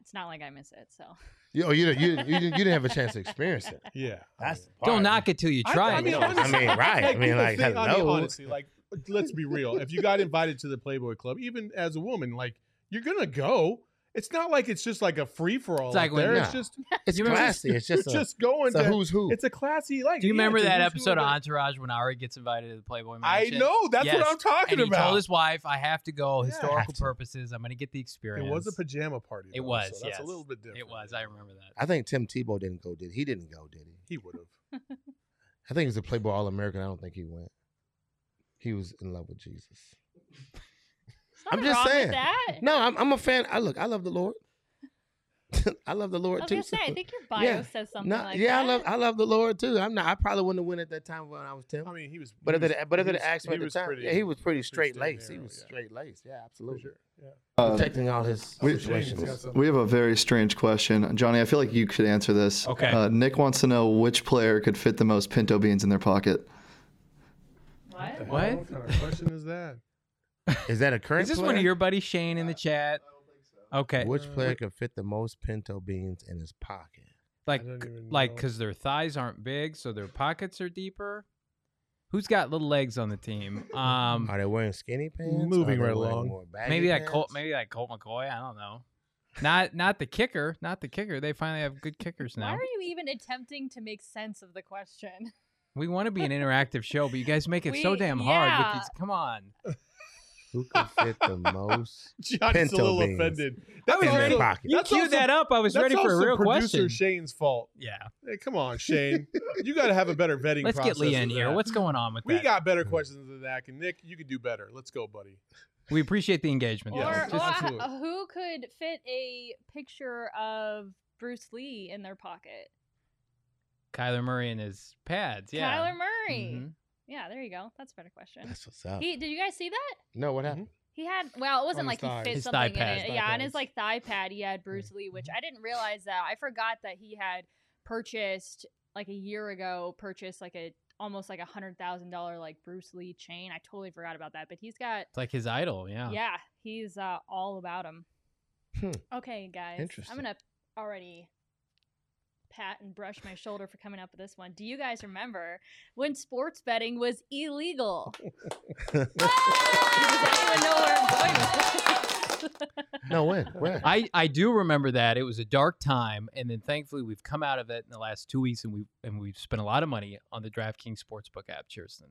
it's not like I miss it. So You, oh, you, didn't- you, didn't- you, didn't, you didn't have a chance to experience it. Yeah, That's the Don't part. knock it till you try I it. mean, though. I mean, right. I mean, like, thing- I mean, honestly, like, let's be real. If you got invited to the Playboy Club, even as a woman, like, you're gonna go. It's not like it's just like a free for all It's like out when- there. Nah. It's just It's You remember- classy. It's just a, just going it's a to. who's who. It's a classy like. Do you yeah, remember it's that episode of. Entourage when Ari gets invited to the Playboy Mansion? I know. That's Yes. what I'm talking and he about. told his wife, "I have to go, Yeah. historical to. purposes. I'm going to get the experience." it was a pajama party. It was. So that's yes. a little bit different. It was. I remember that. I think Tim Tebow didn't go. Did he? he didn't go? Did he? He would have. I think he's a Playboy All American. I don't think he went. He was in love with Jesus. There's I'm just wrong saying. With that. No, I'm, I'm a fan. I look. I love the Lord. I love the I Lord was too. gonna say, so- I think your bio Yeah. says something No, like yeah, that. I love. I love the Lord too. I'm not. I probably wouldn't have went at that time when I was Tim. I mean, he was. but if he they, was- but if he they asked me at the time, pretty- yeah, he was pretty straight straight laced. He was yeah. straight laced. Yeah, absolutely. sure. Yeah. Uh, Protecting all his We- situations. we have a very strange question. Johnny, I feel like you could answer this. Okay. Uh, Nick wants to know which player could fit the most pinto beans in their pocket. What? What? What kind of question is that? Is that a current? Is this player? one of your buddies, Shane, in the chat? Okay. Which player could fit the most pinto beans in his pocket? like, I don't even like, because their thighs aren't big, so their pockets are deeper. Who's got little legs on the team? Um, Are they wearing skinny pants? Moving right along. maybe that Colt, maybe that Colt McCoy. I don't know. Not not the kicker, not the kicker. They finally have good kickers now. Why are you even attempting to make sense of the question? We want to be an interactive show, but you guys make it so We- damn hard with these. Come on. Who can fit the most? Johnny's a Pinto little beans. offended. I That's was in their ready. pocket. You That's queued also- that up. I was That's ready for a real question. That's also real producer question. Shane's fault. Yeah. Hey, come on, Shane. you got to have a better vetting Let's process. get Lee in than here. that. What's going on with that? we that? got better questions than that. And Nick, you can do better. Let's go, buddy. we appreciate the engagement. or though. Yeah, or Just- h- absolutely. who could fit a picture of Bruce Lee in their pocket? Kyler Murray and his pads. Yeah. Kyler Murray. Mhm. Yeah, there you go. That's a better question. That's what's up. He did you guys see that? no, what happened? He had well, it wasn't On like his he thigh. fit His thigh something in it. thigh yeah, on his pads. like thigh pad, he had Bruce Lee, which I didn't realize that. I forgot that he had purchased like a year ago, purchased like a almost like a hundred thousand dollar like Bruce Lee chain. I totally forgot about that. But he's got It's like his idol. Yeah. yeah, he's uh, all about him. Hmm. Okay, guys, Interesting. I'm gonna already pat and brush my shoulder for coming up with this one. Do you guys remember when sports betting was illegal? Does anyone know where I'm going no, when? When? I, I do remember that it was a dark time, and then thankfully we've come out of it in the last two weeks, and we and we've spent a lot of money on the DraftKings Sportsbook app. Kirsten.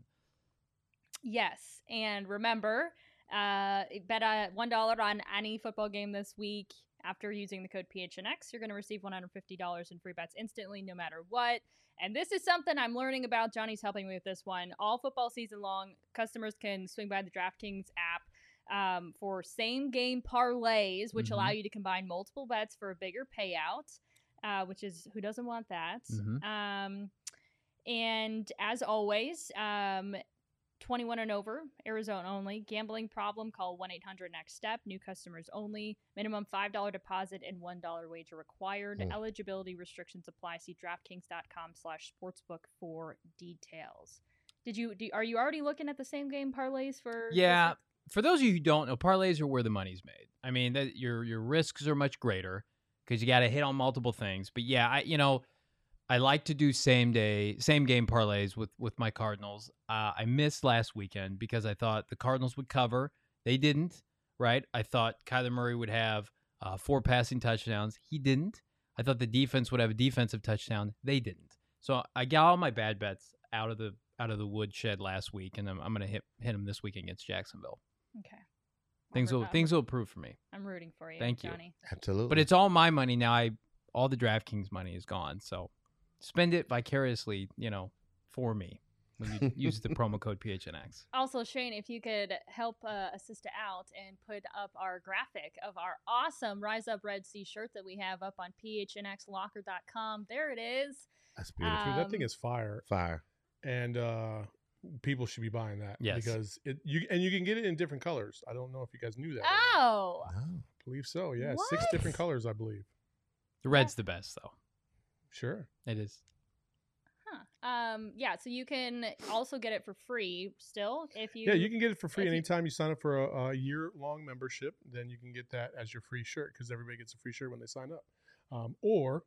Yes, and remember, uh, bet a one dollar on any football game this week. After using the code PHNX, you're going to receive $150 in free bets instantly, no matter what. And this is something I'm learning about. Johnny's helping me with this one. All football season long, customers can swing by the DraftKings app um, for same game parlays, which Mhm. allow you to combine multiple bets for a bigger payout. Uh, which is who doesn't want that? Mhm. Um, and as always, um, 21 and over, Arizona only. Gambling problem, call 1 800 NEXT STEP. New customers only. Minimum $5 deposit and $1 wager required. Hmm. Eligibility restrictions apply. See DraftKings.com slash sportsbook for details. Did you, do, are you already looking at the same game parlays for? Yeah. For those of you who don't know, parlays are where the money's made. I mean, that your your risks are much greater because you got to hit on multiple things. But yeah, I you know, I like to do same day, same game parlays with with my Cardinals. Uh, I missed last weekend because I thought the Cardinals would cover. They didn't. Right? I thought Kyler Murray would have uh, four passing touchdowns. He didn't. I thought the defense would have a defensive touchdown. They didn't. So I got all my bad bets out of the out of the woodshed last week, and I'm, I'm going to hit hit them this week against Jacksonville. Okay. Things will things will improve for me. I'm rooting for you. Thank you. Absolutely. But it's all my money now. I all the DraftKings money is gone, so spend it vicariously, you know, for me when you use the promo code PHNX. Also, Shane, if you could help uh, assist out and put up our graphic of our awesome Rise Up Red Sea shirt that we have up on phnxlocker.com. There it is. That's beautiful. Dude, that thing Um, is fire, Fire. and uh, people should be buying that. Yes. because it you and you can get it in different colors. I don't know if you guys knew that. or not. Oh, I believe so. Yeah, six different colors, I believe. The red's the best, though. Sure. It is. huh. Um, yeah. So you can also get it for free still if you. yeah, you can get it for free if you- anytime you sign up for a, a year long membership. Then you can get that as your free shirt because everybody gets a free shirt when they sign up. Um, or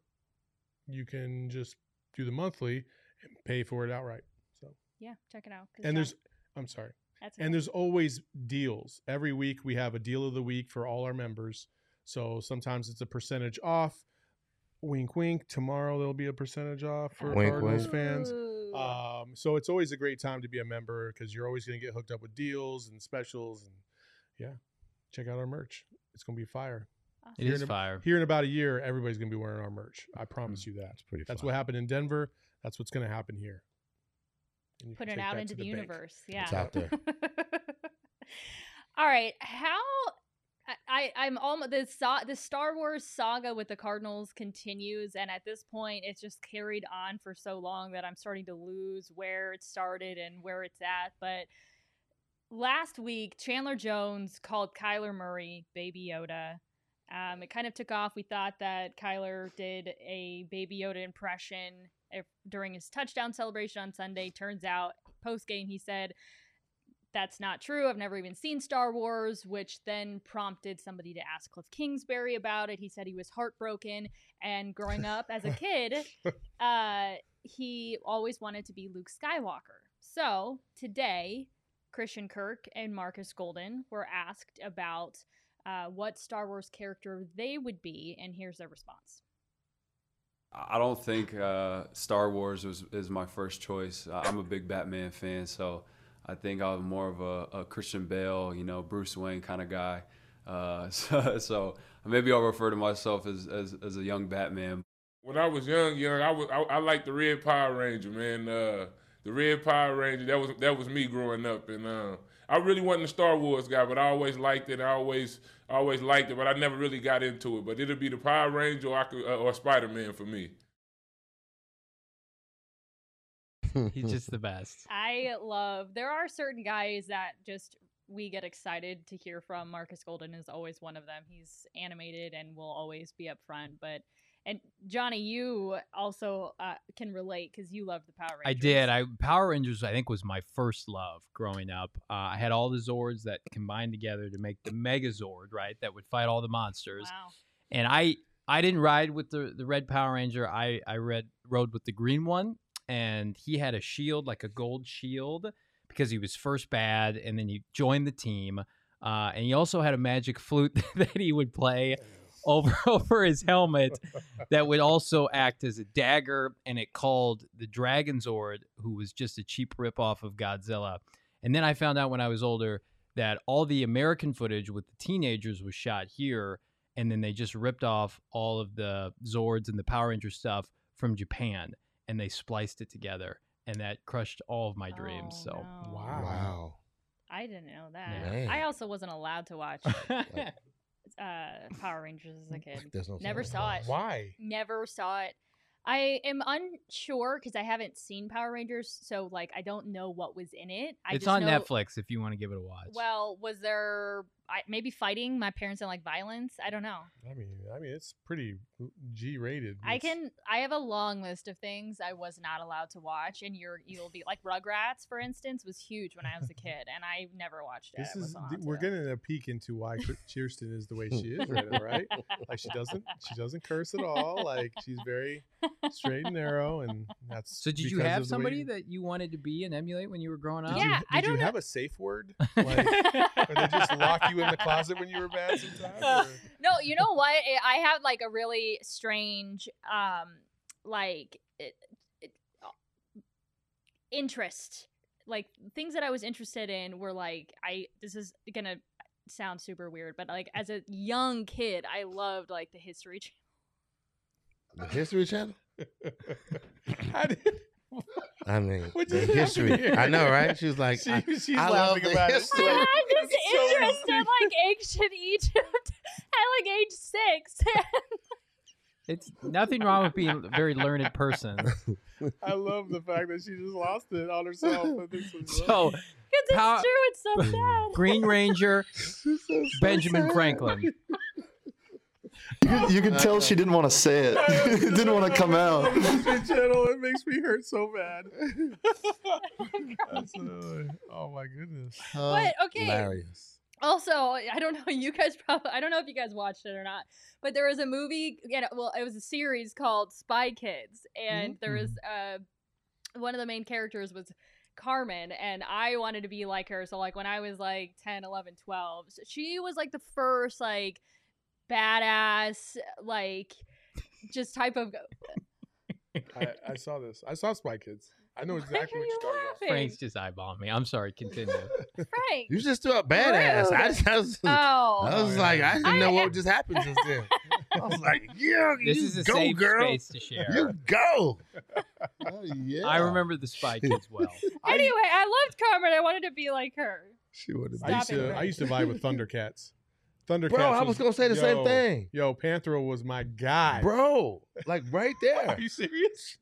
you can just do the monthly and pay for it outright. So Yeah, check it out. and John- there's I'm sorry. that's And there's always deals. Every week we have a deal of the week for all our members. So sometimes it's a percentage off. Wink, wink. Tomorrow there'll be a percentage off for Wink, Cardinals wink. fans. Um, so it's always a great time to be a member because you're always going to get hooked up with deals and specials. And yeah, check out our merch. It's going to be fire. It Here is in a- fire. Here in about a year, everybody's going to be wearing our merch. I promise you that. That's pretty That's fire. what happened in Denver. That's what's going to happen here. And put it out into to the, bank. universe. Yeah. It's out there. All right. How I, I'm almost the the Star Wars saga with the Cardinals continues, and at this point, it's just carried on for so long that I'm starting to lose where it started and where it's at. But last week, Chandler Jones called Kyler Murray Baby Yoda. Um, it kind of took off. We thought that Kyler did a Baby Yoda impression if, during his touchdown celebration on Sunday. Turns out, post game, he said, That's not true. I've never even seen Star Wars, which then prompted somebody to ask Cliff Kingsbury about it. He said he was heartbroken. And growing up as a kid, uh, he always wanted to be Luke Skywalker. So today, Christian Kirk and Marcus Golden were asked about uh, what Star Wars character they would be, and here's their response. I don't think uh, Star Wars was is my first choice. Uh, I'm a big Batman fan, so I think I was more of a, a Christian Bale, you know, Bruce Wayne kind of guy. Uh, so, so maybe I'll refer to myself as, as, as a young Batman. When I was young, young, I was I, I liked the Red Power Ranger, man. Uh, the Red Power Ranger, that was that was me growing up, and uh, I really wasn't a Star Wars guy, but I always liked it. I always always liked it, but I never really got into it. But it'll be the Power Ranger or, uh, or Spider Man for me. He's just the best. I love. There are certain guys that just we get excited to hear from. Marcus Golden is always one of them. He's animated and will always be up front. But and Johnny, you also uh, can relate because you love the Power Rangers. I did. I Power Rangers. I think was my first love growing up. Uh, I had all the Zords that combined together to make the Megazord, right? That would fight all the monsters. Wow. And I I didn't ride with the the Red Power Ranger. I I read rode with the green one, and he had a shield like a gold shield because he was first bad, and then he joined the team. Uh, and he also had a magic flute that he would play over over his helmet that would also act as a dagger, and it called the Dragon Zord, who was just a cheap ripoff of Godzilla. And then I found out when I was older that all the American footage with the teenagers was shot here, and then they just ripped off all of the Zords and the Power Ranger stuff from Japan, and they spliced it together, and that crushed all of my dreams. Oh, so no. Wow. Wow. I didn't know that. Man. I also wasn't allowed to watch uh, Power Rangers as a kid. There's no Never saw it. Why? Never saw it. I am unsure because I haven't seen Power Rangers, so like I don't know what was in it. I it's just on know, Netflix if you want to give it a watch. Well, was there I, maybe fighting? My parents don't like violence. I don't know. I mean, I mean, it's pretty G rated. I can. I have a long list of things I was not allowed to watch, and you're you'll be like Rugrats, for instance, was huge when I was a kid, and I never watched it. This I is wasn't allowed we're to. getting a peek into why Kir- Kirsten is the way she is right now, right? Like she doesn't she doesn't curse at all. Like she's very straight and narrow, and that's. so did you because have of the way somebody you- that you wanted to be and emulate when you were growing up? Did you, Yeah, did I don't you know. have a safe word? Like, or they just lock you in the closet when you were bad sometimes? or- No, you know what? I- I have like a really strange, um, like it, it, interest. Like things that I was interested in were like I. This is gonna sound super weird, but like as a young kid, I loved like the History Channel. The History Channel? I did. I mean, What the history. I know, right? She was like, She- I, she's I love laughing the about it. history. I had this so interest in like ancient Egypt at like age six. It's nothing wrong with being a very learned person. I love the fact that she just lost it on herself. I think so. So Because it's Power- true, it's so sad. Green Ranger, Benjamin Franklin. You could, you could tell she didn't want to say it. it didn't want to come out. History Channel, it makes me hurt so bad. That's, uh, oh my goodness. But, okay. Hilarious. Also, I don't know. You guys probably I don't know if you guys watched it or not, but there was a movie. You know, well, it was a series called Spy Kids, and there was uh, one of the main characters was Carmen, and I wanted to be like her. So like when I was like 10, 11, 12, so she was like the first like badass like just type of. I, I saw this. I saw Spy Kids. I know exactly what you you're talking about. Frank's just eyeballing me. I'm sorry. Continue. Frank. You just threw up badass. I, just, I was, Oh. I was Oh, like, yeah. I didn't I- know what just happened just then. I was like, yeah, This you is a go, safe girl. space to share. You go. oh, yeah. I remember the Spy Kids well. Anyway, I loved Carmen. I wanted to be like her. She would have I used Stop it, to. I used to vibe with Thundercats. Thundercats. Bro, I was gonna say the same thing. Yo, Panthro was my guy. Bro, like right there. Are you serious?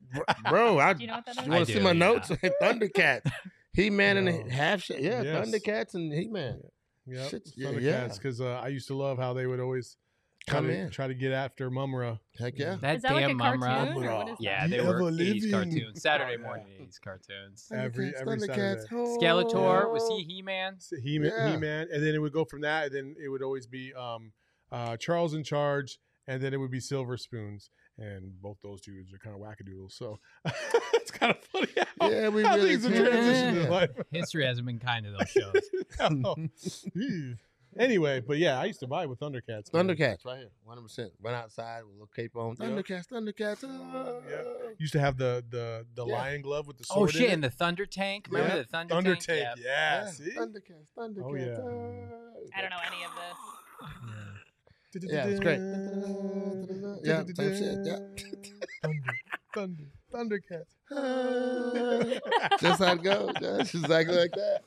Bro, I, Do you know what that you want I to see do, my yeah. notes? Thundercats. He Man and Yo. a half shot. Yeah, Yes. Thundercats and He Man. Yep. Shit, yeah, Thundercats. yeah. Because uh, I used to love how they would always try Come to, in. try to get after Mumm-Ra. Heck yeah. That Is that like a damn mum cartoon? run. or what is Yeah, they The were ever 80s cartoons. Saturday Oh, morning yeah. 80s cartoons. Every- Thundercats, every Saturday. ho. Skeletor, was he He-Man? He Yeah. He Man, and then it would go from that, and then it would always be um, uh, Charles in charge, and then it would be Silver Spoons, and both those dudes are kind of wackadoodles. So it's kind of funny how, Yeah, we how really things have did. transitioned in life. History hasn't been kind to those shows. Oh, ew. Anyway, but yeah, I used to buy with Thundercats. man. Thundercats right here, 100. percent Run outside with a little cape on. Thundercats, Thundercats. ah. Yeah. Used to have the the the Yeah. lion glove with the Oh shit! in And it. the Thunder Tank. Remember Yeah. the Thunder, Thunder Tank? Tank. Yep. Yeah. Yeah, See. Thundercats, Thundercats. Oh, yeah. ah. I don't know any of this. Yeah, it's great. Yeah, same shit. Yeah. Thunder, Thunder, Thundercats. Just how it goes. Just exactly like that.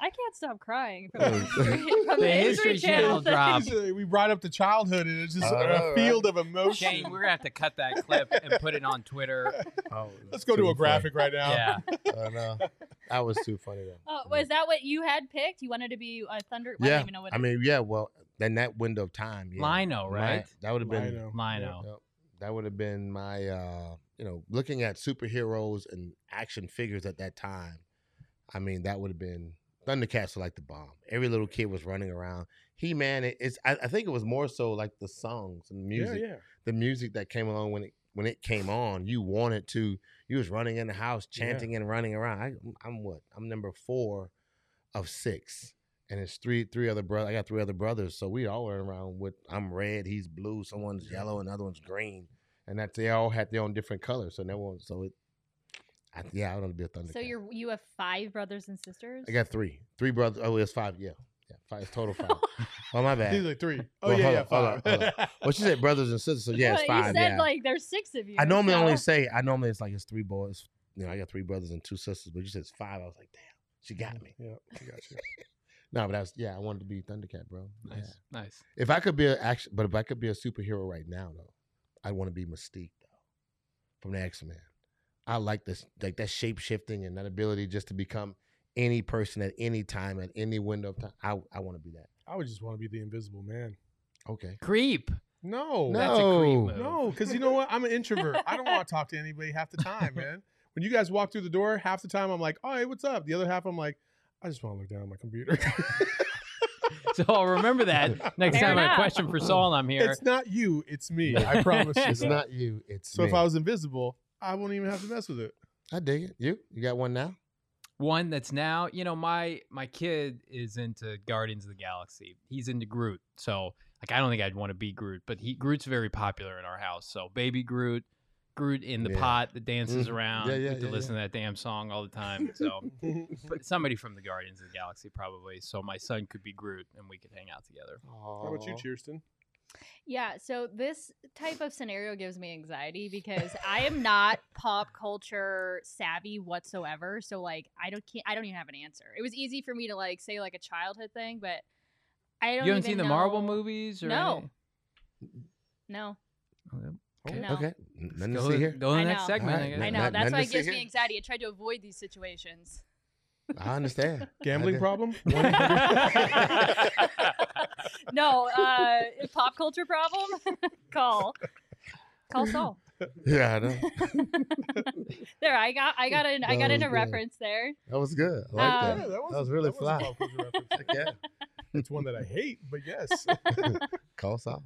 I can't stop crying from Oh, the History, from The the History History Channel. Channel drop. We brought up the childhood, and it's just I a field of emotion. Shane, we're gonna have to cut that clip and put it on Twitter. Oh, Let's go to a graphic right now. Yeah. I know. That was too funny though. Oh, was that what you had picked? You wanted to be a Thunder? I Yeah. don't even know what. I mean, yeah. Well, then that window of time. Yeah. Lion-O, My- right? that would have been. Lion-O. Lion-O. Yep. That would have been my, uh, you know, looking at superheroes and action figures at that time. I mean, that would have been Thundercats were like the bomb. Every little kid was running around. He Man, it, it's. I, I think it was more so like the songs and the yeah, music, yeah. the music that came along when it when it came on. You wanted to. You was running in the house, Yeah. chanting and running around. I, I'm what? I'm number four of six. And it's three three other brothers. I got three other brothers, so we all run around with. I'm red, he's blue, someone's yellow, another one's green, and that they all had their own different colors. So no one. So it. I, yeah, I want to be a Thundercat. so you're you have five brothers and sisters. I got three, three brothers. Oh, it's five. Yeah, yeah, five. It's total five. oh my bad. He's like three. Oh Well, yeah, hold yeah, on, hold on, hold Well, she said brothers and sisters, so yeah, it's five. You said yeah. like there's six of you. I normally so- only say I normally it's like it's three boys. You know, I got three brothers and two sisters, but you said it's five. I was like, damn, she got mm, me. yeah, I got you. No, but that's yeah, I wanted to be Thundercat, bro. Yeah. Nice, nice. If I could be a action, but if I could be a superhero right now, though, I want to be Mystique, though, from the X Men. I like this, like that shape shifting and that ability just to become any person at any time at any window of time. I I want to be that. I would just want to be the Invisible Man. Okay. Creep. No, No. That's a creep move. no, because you know what? I'm an introvert. I don't want to talk to anybody half the time, man. When you guys walk through the door, half the time I'm like, "Oh, hey, what's up?" The other half I'm like, "I just want to look down at my computer." So I'll remember that next Fair time I enough. a question for Saul I'm here. it's not you, it's me. I promise you. It's that. not you. It's So me. if I was invisible, I won't even have to mess with it. I dig it. You you got one now? One that's now, you know, my my kid is into Guardians of the Galaxy. He's into Groot. So like I don't think I'd want to be Groot, but he Groot's very popular in our house. So baby Groot, Groot in the Yeah. pot that dances Mhm. around. Yeah, yeah, We have to yeah, listen to that damn song all the time. So but somebody from the Guardians of the Galaxy probably. So my son could be Groot and we could hang out together. How about you, Kirsten? Yeah, so this type of scenario gives me anxiety because I am not pop culture savvy whatsoever. So like I don't can't, I don't even have an answer. It was easy for me to like say like a childhood thing, but I don't. You haven't even seen the Marvel movies or No. any- No, oh, Okay. Okay. Oh, no. okay. Nothing to see here. go to the next segment. Alright, I guess. I know Not- that's why it gives me anxiety. I try to avoid these situations. I understand. Gambling I problem? no, uh, pop culture problem. call, call Saul. Yeah, I know. There, I got, I got an, I got was in a good. reference there. That was good. I like Um, that. Yeah, That was, was really that was a fly. pop culture yeah. It's one that I hate, but yes. Call Saul.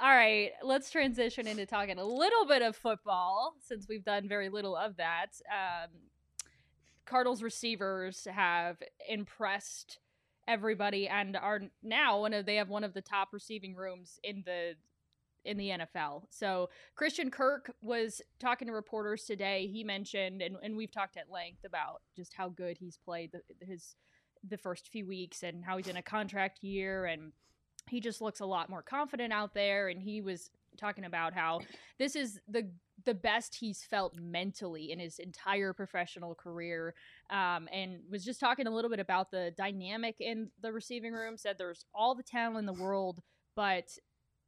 All right, let's transition into talking a little bit of football since we've done very little of that. Um, Cardinals receivers have impressed everybody and are now one of they have one of the top receiving rooms in the in the NFL. So Christian Kirk was talking to reporters today. He mentioned, and, and we've talked at length about just how good he's played the, his the first few weeks and how he's in a contract year and he just looks a lot more confident out there and he was talking about how this is the the best he's felt mentally in his entire professional career um, and was just talking a little bit about the dynamic in the receiving room said there's all the talent in the world but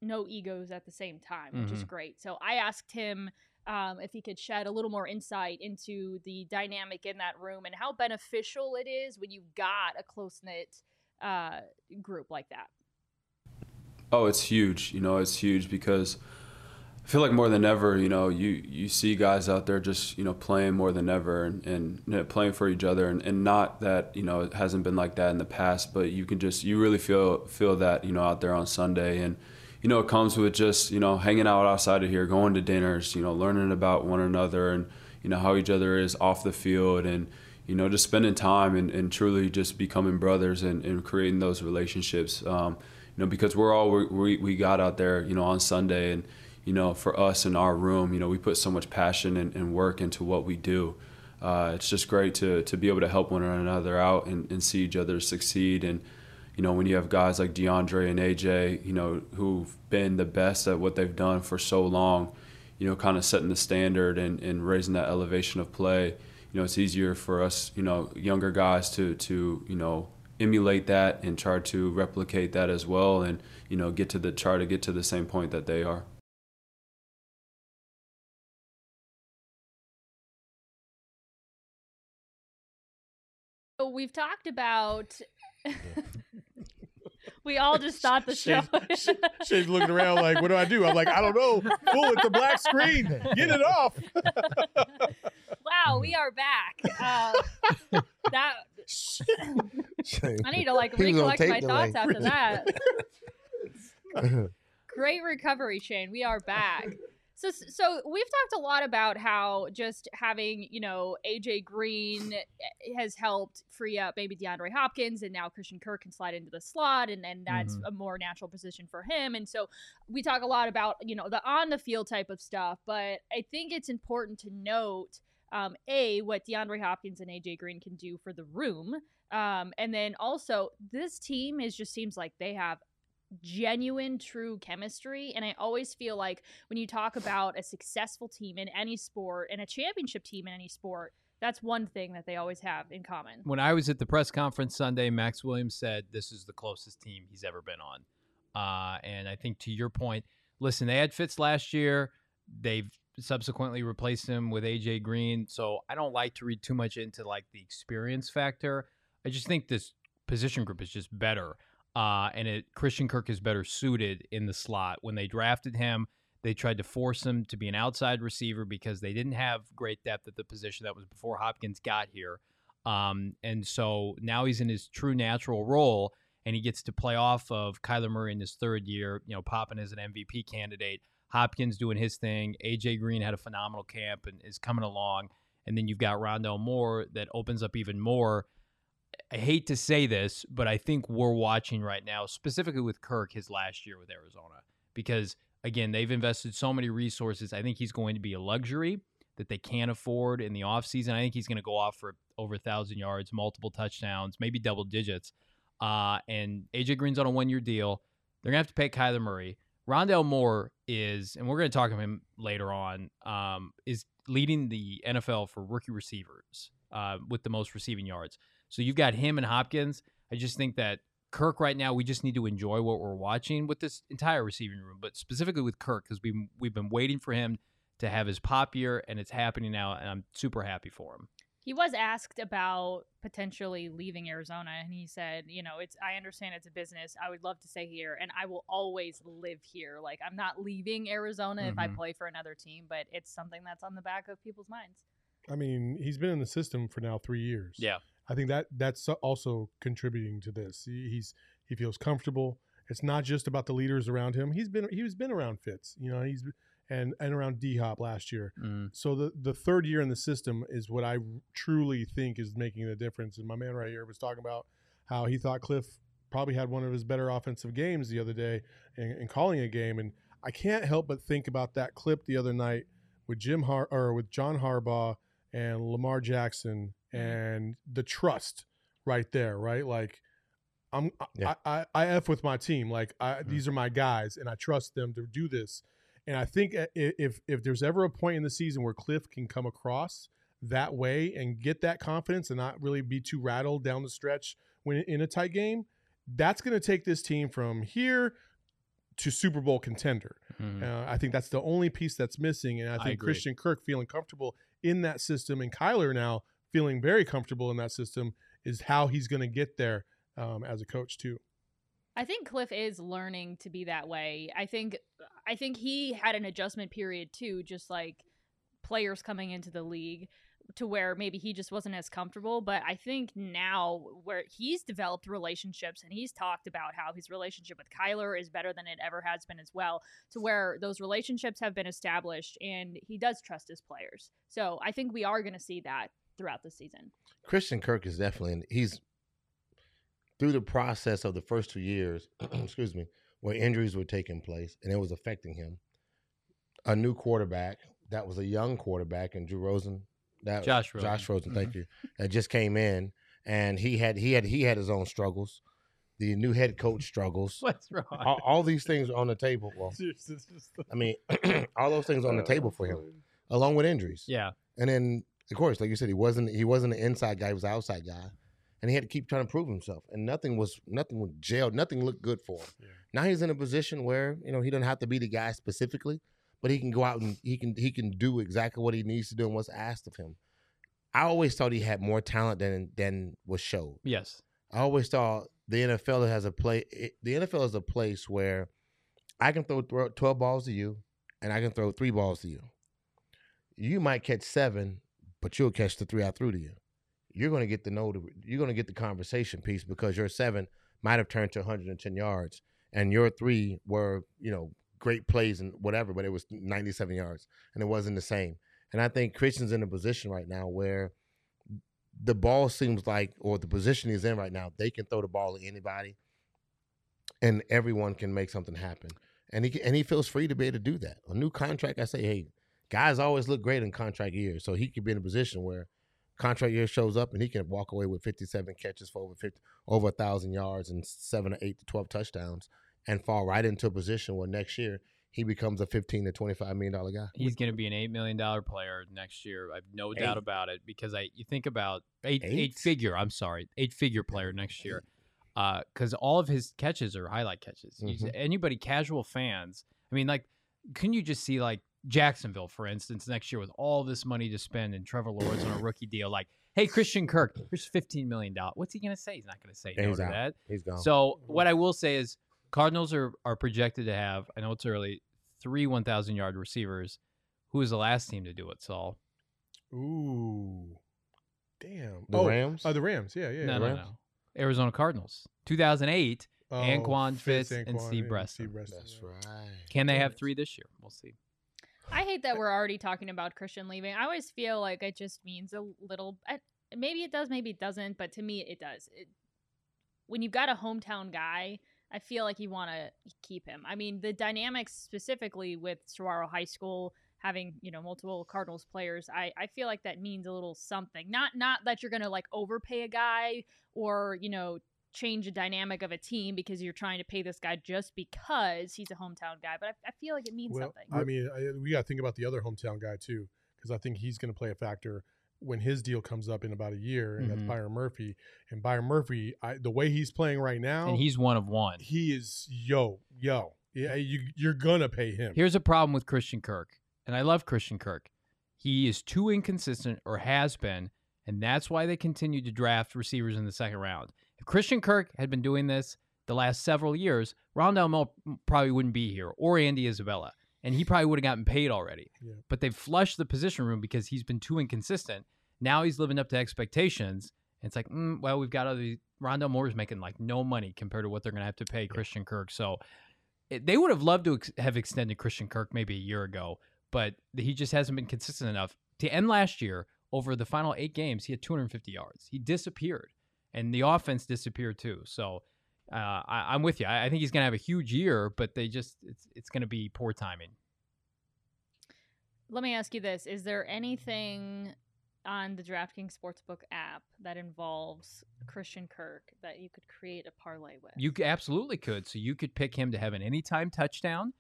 no egos at the same time which is Mhm. great so i asked him um, if he could shed a little more insight into the dynamic in that room and how beneficial it is when you've got a close knit uh, group like that. Oh, it's huge. You know, it's huge because I feel like more than ever, you know, you you see guys out there just you know playing more than ever and, and you know, playing for each other, and, and not that you know it hasn't been like that in the past, but you can just you really feel feel that you know out there on Sunday, and you know it comes with just you know hanging out outside of here, going to dinners, you know, learning about one another, and you know how each other is off the field, and you know, just spending time and, and truly just becoming brothers and, and creating those relationships. Um, you know, because we're all we, we got out there, you know, on Sunday, and you know, for us in our room, you know, we put so much passion and, and work into what we do. Uh, it's just great to to be able to help one another out and, and see each other succeed. And you know, when you have guys like DeAndre and AJ, you know, who've been the best at what they've done for so long, you know, kind of setting the standard and, and raising that elevation of play. You know, it's easier for us, you know, younger guys to to you know emulate that and try to replicate that as well, and you know, get to the try to get to the same point that they are. We've talked about. we all just thought the show. Shane's, Shane's looking around like, what do I do? I'm like, I don't know. Pull it the black screen. Get it off. wow, we are back. Uh, that I need to like He recollect my tape thoughts after that. Great recovery, Shane. We are back. So, so we've talked a lot about how just having you know AJ Green has helped free up maybe DeAndre Hopkins, and now Christian Kirk can slide into the slot, and and that's Mhm. a more natural position for him. And so we talk a lot about you know the on the field type of stuff, but I think it's important to note um, a what DeAndre Hopkins and AJ Green can do for the room, um, and then also this team is just seems like they have genuine true chemistry and i always feel like when you talk about a successful team in any sport and a championship team in any sport that's one thing that they always have in common When I was at the press conference Sunday, Max Williams said this is the closest team he's ever been on. Uh, and I think to your point, listen, they had Fitz last year. They've subsequently replaced him with AJ Green. So I don't like to read too much into like the experience factor. I just think this position group is just better. Uh, and it Christian Kirk is better suited in the slot. When they drafted him, they tried to force him to be an outside receiver because they didn't have great depth at the position. That was before Hopkins got here. Um, and so now he's in his true natural role and he gets to play off of Kyler Murray in his third year, you know, popping as an MVP candidate. Hopkins doing his thing. AJ Green had a phenomenal camp and is coming along. And then you've got Rondale Moore that opens up even more. I hate to say this, but I think we're watching right now, specifically with Kirk, his last year with Arizona, because again, they've invested so many resources. I think he's going to be a luxury that they can't afford in the offseason. I think he's going to go off for over a thousand yards, multiple touchdowns, maybe double digits. Uh, and AJ Green's on a one year deal. They're going to have to pay Kyler Murray. Rondale Moore is, and we're going to talk to him later on, um, is leading the NFL for rookie receivers uh, with the most receiving yards. So you've got him and Hopkins. I just think that Kirk right now, we just need to enjoy what we're watching with this entire receiving room, but specifically with Kirk because we we've been waiting for him to have his pop year, and it's happening now, and I'm super happy for him. he was asked about potentially leaving arizona and he said you know it's i understand it's a business i would love to stay here and i will always live here like i'm not leaving arizona if i Mhm. play for another team but it's something that's on the back of people's minds I mean, he's been in the system for now three years. Yeah. I think that that's also contributing to this. He, he's he feels comfortable. It's not just about the leaders around him. He's been he's been around Fitz, you know. He's and and around D Hop last year. Mm. So the the third year in the system is what I truly think is making the difference. And my man right here was talking about how he thought Cliff probably had one of his better offensive games the other day in, in calling a game. And I can't help but think about that clip the other night with Jim Har or with John Harbaugh and Lamar Jackson and the trust right there, right? Like I'm Yeah. I, I, I F with my team. Like I, these are my guys and I trust them to do this. And I think if if there's ever a point in the season where Cliff can come across that way and get that confidence and not really be too rattled down the stretch when in a tight game, that's going to take this team from here to Super Bowl contender. Mhm. Uh, I think that's the only piece that's missing, and I I think agree. Christian Kirk feeling comfortable in that system, and Kyler now feeling very comfortable in that system is how he's going to get there um, as a coach too. I think Cliff is learning to be that way. I think I think he had an adjustment period too, just like players coming into the league to where maybe he just wasn't as comfortable, but I think now where he's developed relationships and he's talked about how his relationship with Kyler is better than it ever has been as well, to where those relationships have been established and he does trust his players. So, I think we are going to see that throughout the season. Christian Kirk is definitely he's through the process of the first two years, excuse me, where injuries were taking place and it was affecting him. A new quarterback that was a young quarterback and Drew Rosen, that Josh Rosen. Josh Rosen, thank mm-hmm. you, that just came in and he had he had he had his own struggles. The new head coach struggles. What's wrong? All, all these things are on the table. Well, I mean, all those things on the table for him, along with injuries. Yeah. And then, of course, like you said, he wasn't he wasn't an inside guy; he was an outside guy, and he had to keep trying to prove himself. And nothing was nothing was jailed. Nothing looked good for him. Yeah. Now he's in a position where you know he doesn't have to be the guy specifically, but he can go out and he can he can do exactly what he needs to do and what's asked of him. I always thought he had more talent than than was showed. Yes. I always thought the NFL has a play. It, the NFL is a place where I can throw, throw twelve balls to you, and I can throw three balls to you. You might catch seven, but you'll catch the three I threw to you. You're going to get the know. The, you're going to get the conversation piece because your seven might have turned to 110 yards, and your three were you know great plays and whatever, but it was 97 yards, and it wasn't the same. And I think Christian's in a position right now where the ball seems like, or the position he's in right now, they can throw the ball to anybody, and everyone can make something happen. And he and he feels free to be able to do that. A new contract, I say, hey, guys always look great in contract years, so he could be in a position where contract year shows up and he can walk away with 57 catches for over 50, over a thousand yards and seven or eight to 12 touchdowns, and fall right into a position where next year he becomes a 15 to 25 million dollar guy. He's going to be an eight million dollar player next year. I have no doubt about it because I you think about eight eight figure. I'm sorry, eight figure player next year. Uh, Because all of his catches are highlight catches. He's- Mhm. Anybody casual fans, I mean, like, couldn't you just see like Jacksonville, for instance, next year with all this money to spend and Trevor Lawrence on a rookie deal, like, hey, Christian Kirk, here's fifteen million dollars. What's he going to say? He's not going to say And no he's to out. that. He's gone. So what I will say is Cardinals are are projected to have, I know it's early, three one thousand yard receivers. Who is the last team to do it, Saul? Ooh, damn. The oh, Rams? Oh, the Rams. Yeah, yeah. no, yeah. no, Rams? no. Arizona Cardinals. Two thousand eight. Oh, Anquan Fitz and Anquan, Steve yeah, Breaston. Steve Breaston, That's right. Can they have three this year? We'll see. I hate that we're already talking about Christian leaving. I always feel like it just means a little. Eh, maybe it does, maybe it doesn't, but to me, it does. It, when you've got a hometown guy, I feel like you want to keep him. I mean, the dynamics specifically with Saguaro High School having you know multiple Cardinals players, I I feel like that means a little something. Not not that you're gonna like overpay a guy or you know change the dynamic of a team because you're trying to pay this guy just because he's a hometown guy. But I, I feel like it means Well, something. I mean, I, we got to think about the other hometown guy too, because I think he's going to play a factor when his deal comes up in about a year, and Mhm. that's Byron Murphy. And Byron Murphy, I, the way he's playing right now, And he's one of one. he is yo yo. Yeah, you you're gonna pay him. Here's a problem with Christian Kirk, and I love Christian Kirk. He is too inconsistent, or has been, and that's why they continue to draft receivers in the second round. Christian Kirk had been doing this the last several years, Rondale Moore probably wouldn't be here, or Andy Isabella, and he probably would have gotten paid already. Yeah. But they've flushed the position room because he's been too inconsistent. Now he's living up to expectations. And it's like, mm, well, we've got other. Rondale Moore's making like no money compared to what they're going to have to pay Christian Kirk. So it, they would have loved to ex- have extended Christian Kirk maybe a year ago, but he just hasn't been consistent enough. To end last year, over the final eight games, he had 250 yards. He disappeared, and the offense disappeared too. So uh, I, I'm with you. I, I think he's going to have a huge year, but they just it's it's going to be poor timing. Let me ask you this: Is there anything on the DraftKings Sportsbook app that involves Christian Kirk that you could create a parlay with? You absolutely could. So you could pick him to have an anytime touchdown,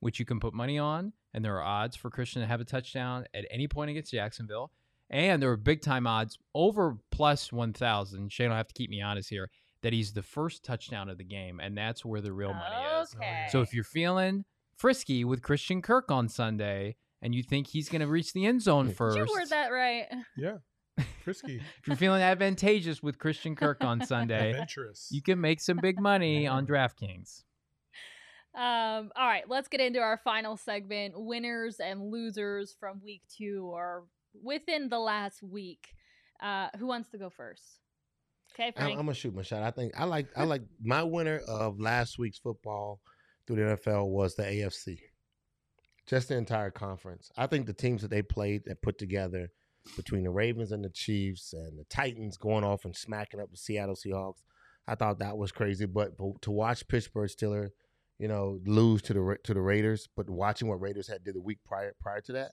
which you can put money on, and there are odds for Christian to have a touchdown at any point against Jacksonville. And there are big time odds over plus 1,000. Shane will have to keep me honest here that he's the first touchdown of the game, and that's where the real money is. Okay. So if you're feeling frisky with Christian Kirk on Sunday and you think he's going to reach the end zone Did first, you word that right? Yeah, frisky, if you're feeling advantageous with Christian Kirk on Sunday, adventurous. you can make some big money on DraftKings. Um, all right, let's get into our final segment. Winners and losers from week two or within the last week. Uh, who wants to go first? Okay, I'm, I'm gonna shoot my shot. I think I like I like my winner of last week's football through the NFL was the AFC. Just the entire conference. I think the teams that they played that put together between the Ravens and the Chiefs and the Titans going off and smacking up the Seattle Seahawks. I thought that was crazy, but, but to watch Pittsburgh Steelers, you know, lose to the to the Raiders, but watching what Raiders had did the week prior prior to that,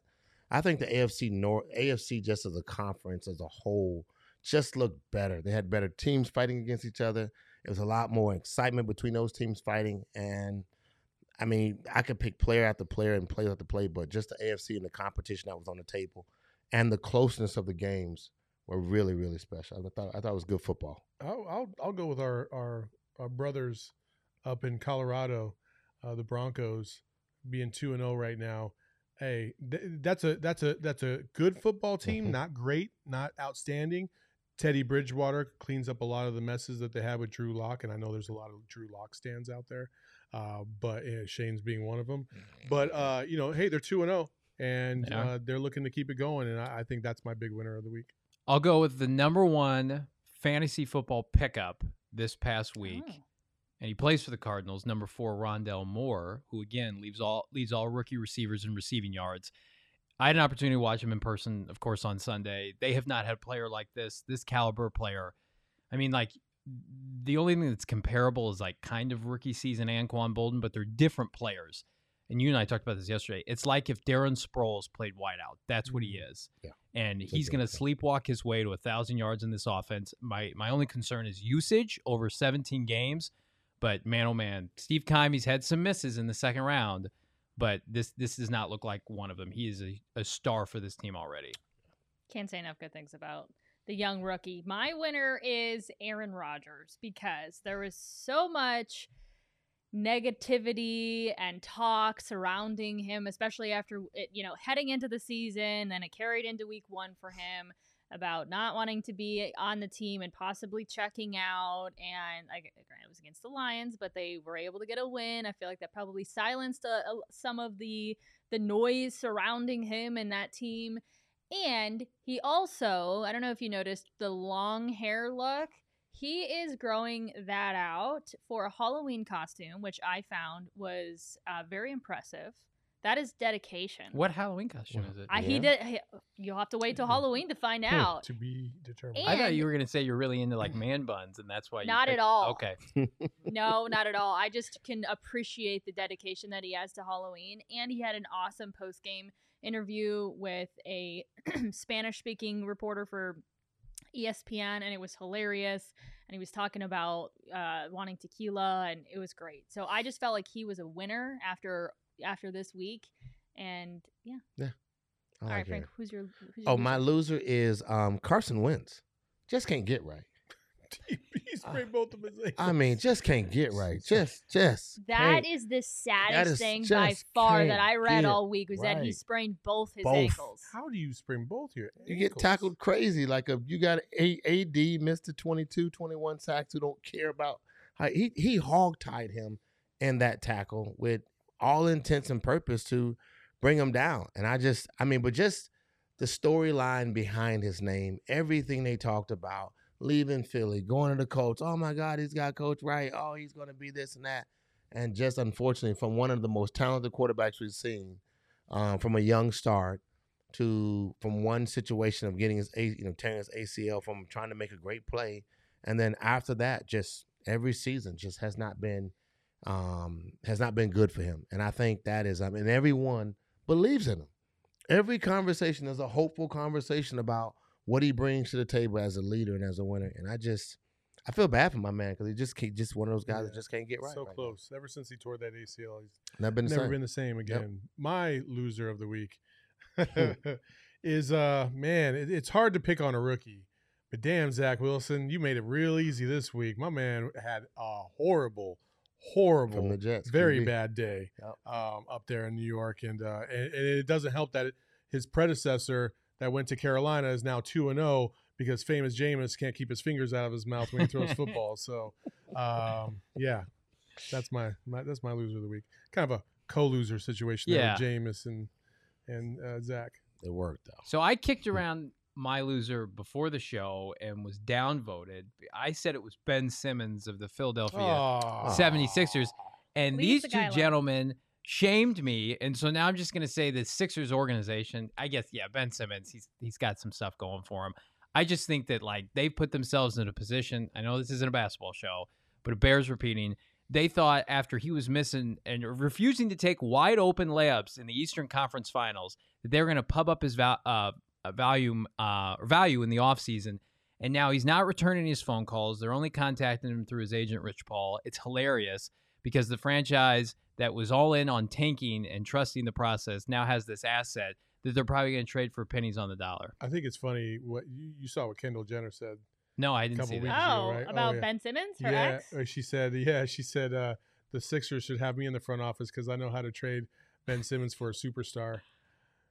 I think the AFC North AFC just as a conference as a whole just looked better. They had better teams fighting against each other. It was a lot more excitement between those teams fighting. And I mean, I could pick player after player and player after play, but just the AFC and the competition that was on the table and the closeness of the games were really, really special. I thought I thought it was good football. I'll I'll, I'll go with our, our our brothers up in Colorado, uh, the Broncos being two and zero right now. Hey, th- that's a that's a that's a good football team. Mhm. Not great, not outstanding. Teddy Bridgewater cleans up a lot of the messes that they have with Drew Lock, and I know there's a lot of Drew Lock stands out there, uh, but uh, Shane's being one of them. But uh, you know, hey, they're two and zero, and Yeah. uh, they're looking to keep it going, and I, I think that's my big winner of the week. I'll go with the number one fantasy football pickup this past week. Oh. And he plays for the Cardinals, number four, Rondale Moore, who again leaves all leads all rookie receivers in receiving yards. I had an opportunity to watch him in person, of course, on Sunday. They have not had a player like this, this caliber player. I mean, like the only thing that's comparable is like kind of rookie season Anquan Boldin, but they're different players. And you and I talked about this yesterday. It's like if Darren Sproles played wideout. That's what he is. Yeah. And he's going to sleepwalk his way to a thousand yards in this offense. My my only concern is usage over 17 games. But man, oh man, Steve Keim's had some misses in the second round, but this this does not look like one of them. He is a, a star for this team already. Can't say enough good things about the young rookie. My winner is Aaron Rodgers because there was so much negativity and talk surrounding him, especially after you know, heading into the season. Then it carried into week one for him about not wanting to be on the team and possibly checking out. And I, granted, it was against the Lions, but they were able to get a win. I feel like that probably silenced a, a, some of the the noise surrounding him and that team. And he also, I don't know if you noticed the long hair look. He is growing that out for a Halloween costume, which I found was uh, very impressive. That is dedication. What Halloween costume is it? I, he did. he- You'll have to wait till Halloween to find out. to be determined. And- I thought you were going to say you're really into like man buns, and that's why. You Not at all. Okay. no, not at all. I just can appreciate the dedication that he has to Halloween. And he had an awesome post game interview with a Spanish speaking reporter for ESPN, and it was hilarious. And he was talking about uh, wanting tequila, and it was great. So I just felt like he was a winner after after this week. And yeah, I all like right, Frank, Aaron. who's your who's your Oh, my loser? loser is um, Carson Wentz. Just can't get right. he sprayed both of his ankles. I mean, just can't get right. Just, just. That the saddest is thing by far that I read all week was that he sprained both his Both. ankles. How do you sprain both your You get tackled crazy. Like a you got a AD, Mr. 22, 21 sacks who don't care about how he he hog tied him in that tackle with all intents and purpose to bring him down. And I just I mean, but just the storyline behind his name, everything they talked about, leaving Philly, going to the Colts. Oh my God, he's got coach right. Oh, he's gonna be this and that. And just unfortunately, from one of the most talented quarterbacks we've seen, um, from a young start to from one situation of getting his you know tearing his ACL from trying to make a great play, and then after that, just every season just has not been um, has not been good for him. And I think that is I mean everyone believes in him. Every conversation is a hopeful conversation about what he brings to the table as a leader and as a winner. And I just I feel bad for my man because he just can't, just one of those guys that just can't get right. so right now. close. Ever since he tore that ACL, he's Never been the never same. been the same again. My loser of the week Hmm. is uh man, it, it's hard to pick on a rookie, but damn Zach Wilson, you made it real easy this week. My man had a horrible, horrible, From the Jets, very QB. bad day Yep. um, up there in New York, and uh, and, and it doesn't help that it, his predecessor that went to Carolina is now two and zero because famous Jameis can't keep his fingers out of his mouth when he throws football. So, um, yeah, that's my, my that's my loser of the week. Kind of a co-loser situation there Yeah. with Jameis and and uh, Zach. It worked though. So I kicked around my loser before the show and was downvoted. I said it was Ben Simmons of the Philadelphia Aw. 76ers. And Leave these the two gentlemen shamed me, and so now I'm just gonna say the Sixers organization. I guess yeah, Ben Simmons. He's he's got some stuff going for him. I just think that like they put themselves in a position. I know this isn't a basketball show, but it bears repeating. They thought after he was missing and refusing to take wide open layups in the Eastern Conference Finals that they were going to pub up his val- uh, value uh, value in the offseason. And now he's not returning his phone calls. They're only contacting him through his agent, Rich Paul. It's hilarious because the franchise that was all in on tanking and trusting the process now has this asset that they're probably going to trade for pennies on the dollar. I think it's funny what you, you saw what Kendall Jenner said. No, I didn't Couple see weeks that. ago, Oh, right? Oh, about yeah. Ben Simmons, her yeah, ex. uh, she said. Yeah, she said uh, the Sixers should have me in the front office because I know how to trade Ben Simmons for a superstar.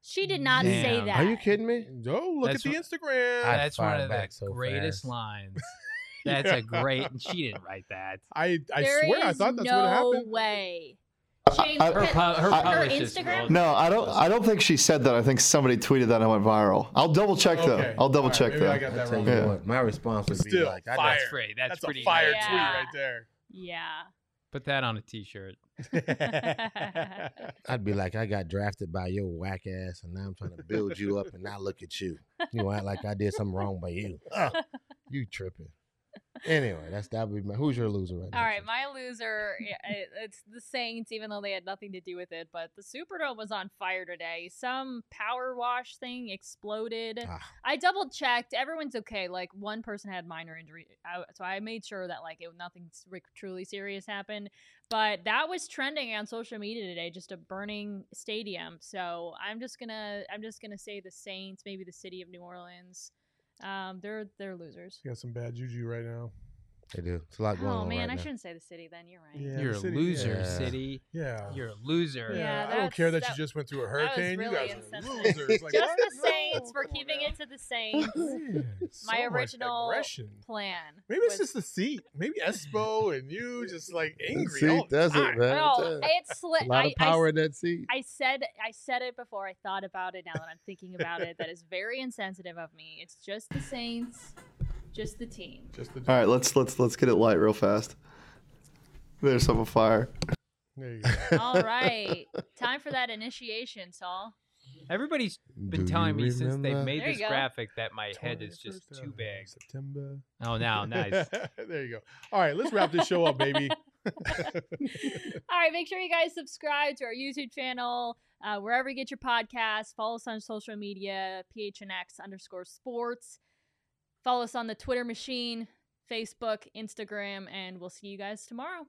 She did not say that. Are you kidding me? Oh, look That's at the what- Instagram. I'd That's one fire of the back so greatest fast. lines. That's Yeah. a great. She didn't write that. I I There swear I is thought that's no what happened. No way. James, I- Her, can- pu- her, I- publicist Instagram? wrote- No, I don't. I don't think she said that. I think somebody tweeted that and it went viral. I'll double check though. Okay. I'll double All right, check maybe I that. got I that tell wrong. you Yeah. what, my response would be Still, like, I fire. That's great. That's, That's pretty. a fire good. tweet Yeah. right there. Yeah. Put that on a T-shirt. I'd be like, I got drafted by your whack ass, and now I'm trying to build you up, and now look at you. You act like I did something wrong by you. You tripping. Anyway, that's that. Would be my, who's your loser right now? All right, my loser. it- It's the Saints, even though they had nothing to do with it. But the Superdome was on fire today. Some power wash thing exploded. Ah. I double checked. Everyone's okay. Like one person had minor injury, I- so I made sure that like it, nothing truly serious happened. But that was trending on social media today, just a burning stadium. So I'm just gonna, I'm just gonna say the Saints, maybe the city of New Orleans. Um, they're they're losers. You got some bad juju right now. They do. It's a lot going Oh on man, right I now. shouldn't say the city. Then you're right. Yeah, You're a city- loser, Yeah. city. Yeah. You're a loser. Yeah, I don't care that, that's- you just went through a hurricane. really you guys are insensitive. losers. Like, Just the Saints. We're keeping it to the Saints. Man, My so original aggression. plan. Maybe it's was- just the seat. Maybe Espo and you just like angry. seat all does it, man. No, It's a- it's sli- a lot I, of power I, in that seat. I said I said it before. I thought about it. Now that I'm thinking about it, that is very insensitive of me. It's just the Saints, just the team. Just the, All right, let's let's let's get it light real fast. There's some of fire. there you go. All right, time for that initiation, Saul. Everybody's been Do telling me since they've made There this go. graphic that my head is just too big. September. Oh, now nice. there you go. All right, let's wrap this show up, baby. All right, make sure you guys subscribe to our YouTube channel, uh, wherever you get your podcasts. Follow us on social media, PHNX underscore sports. Follow us on the Twitter machine, Facebook, Instagram, and we'll see you guys tomorrow.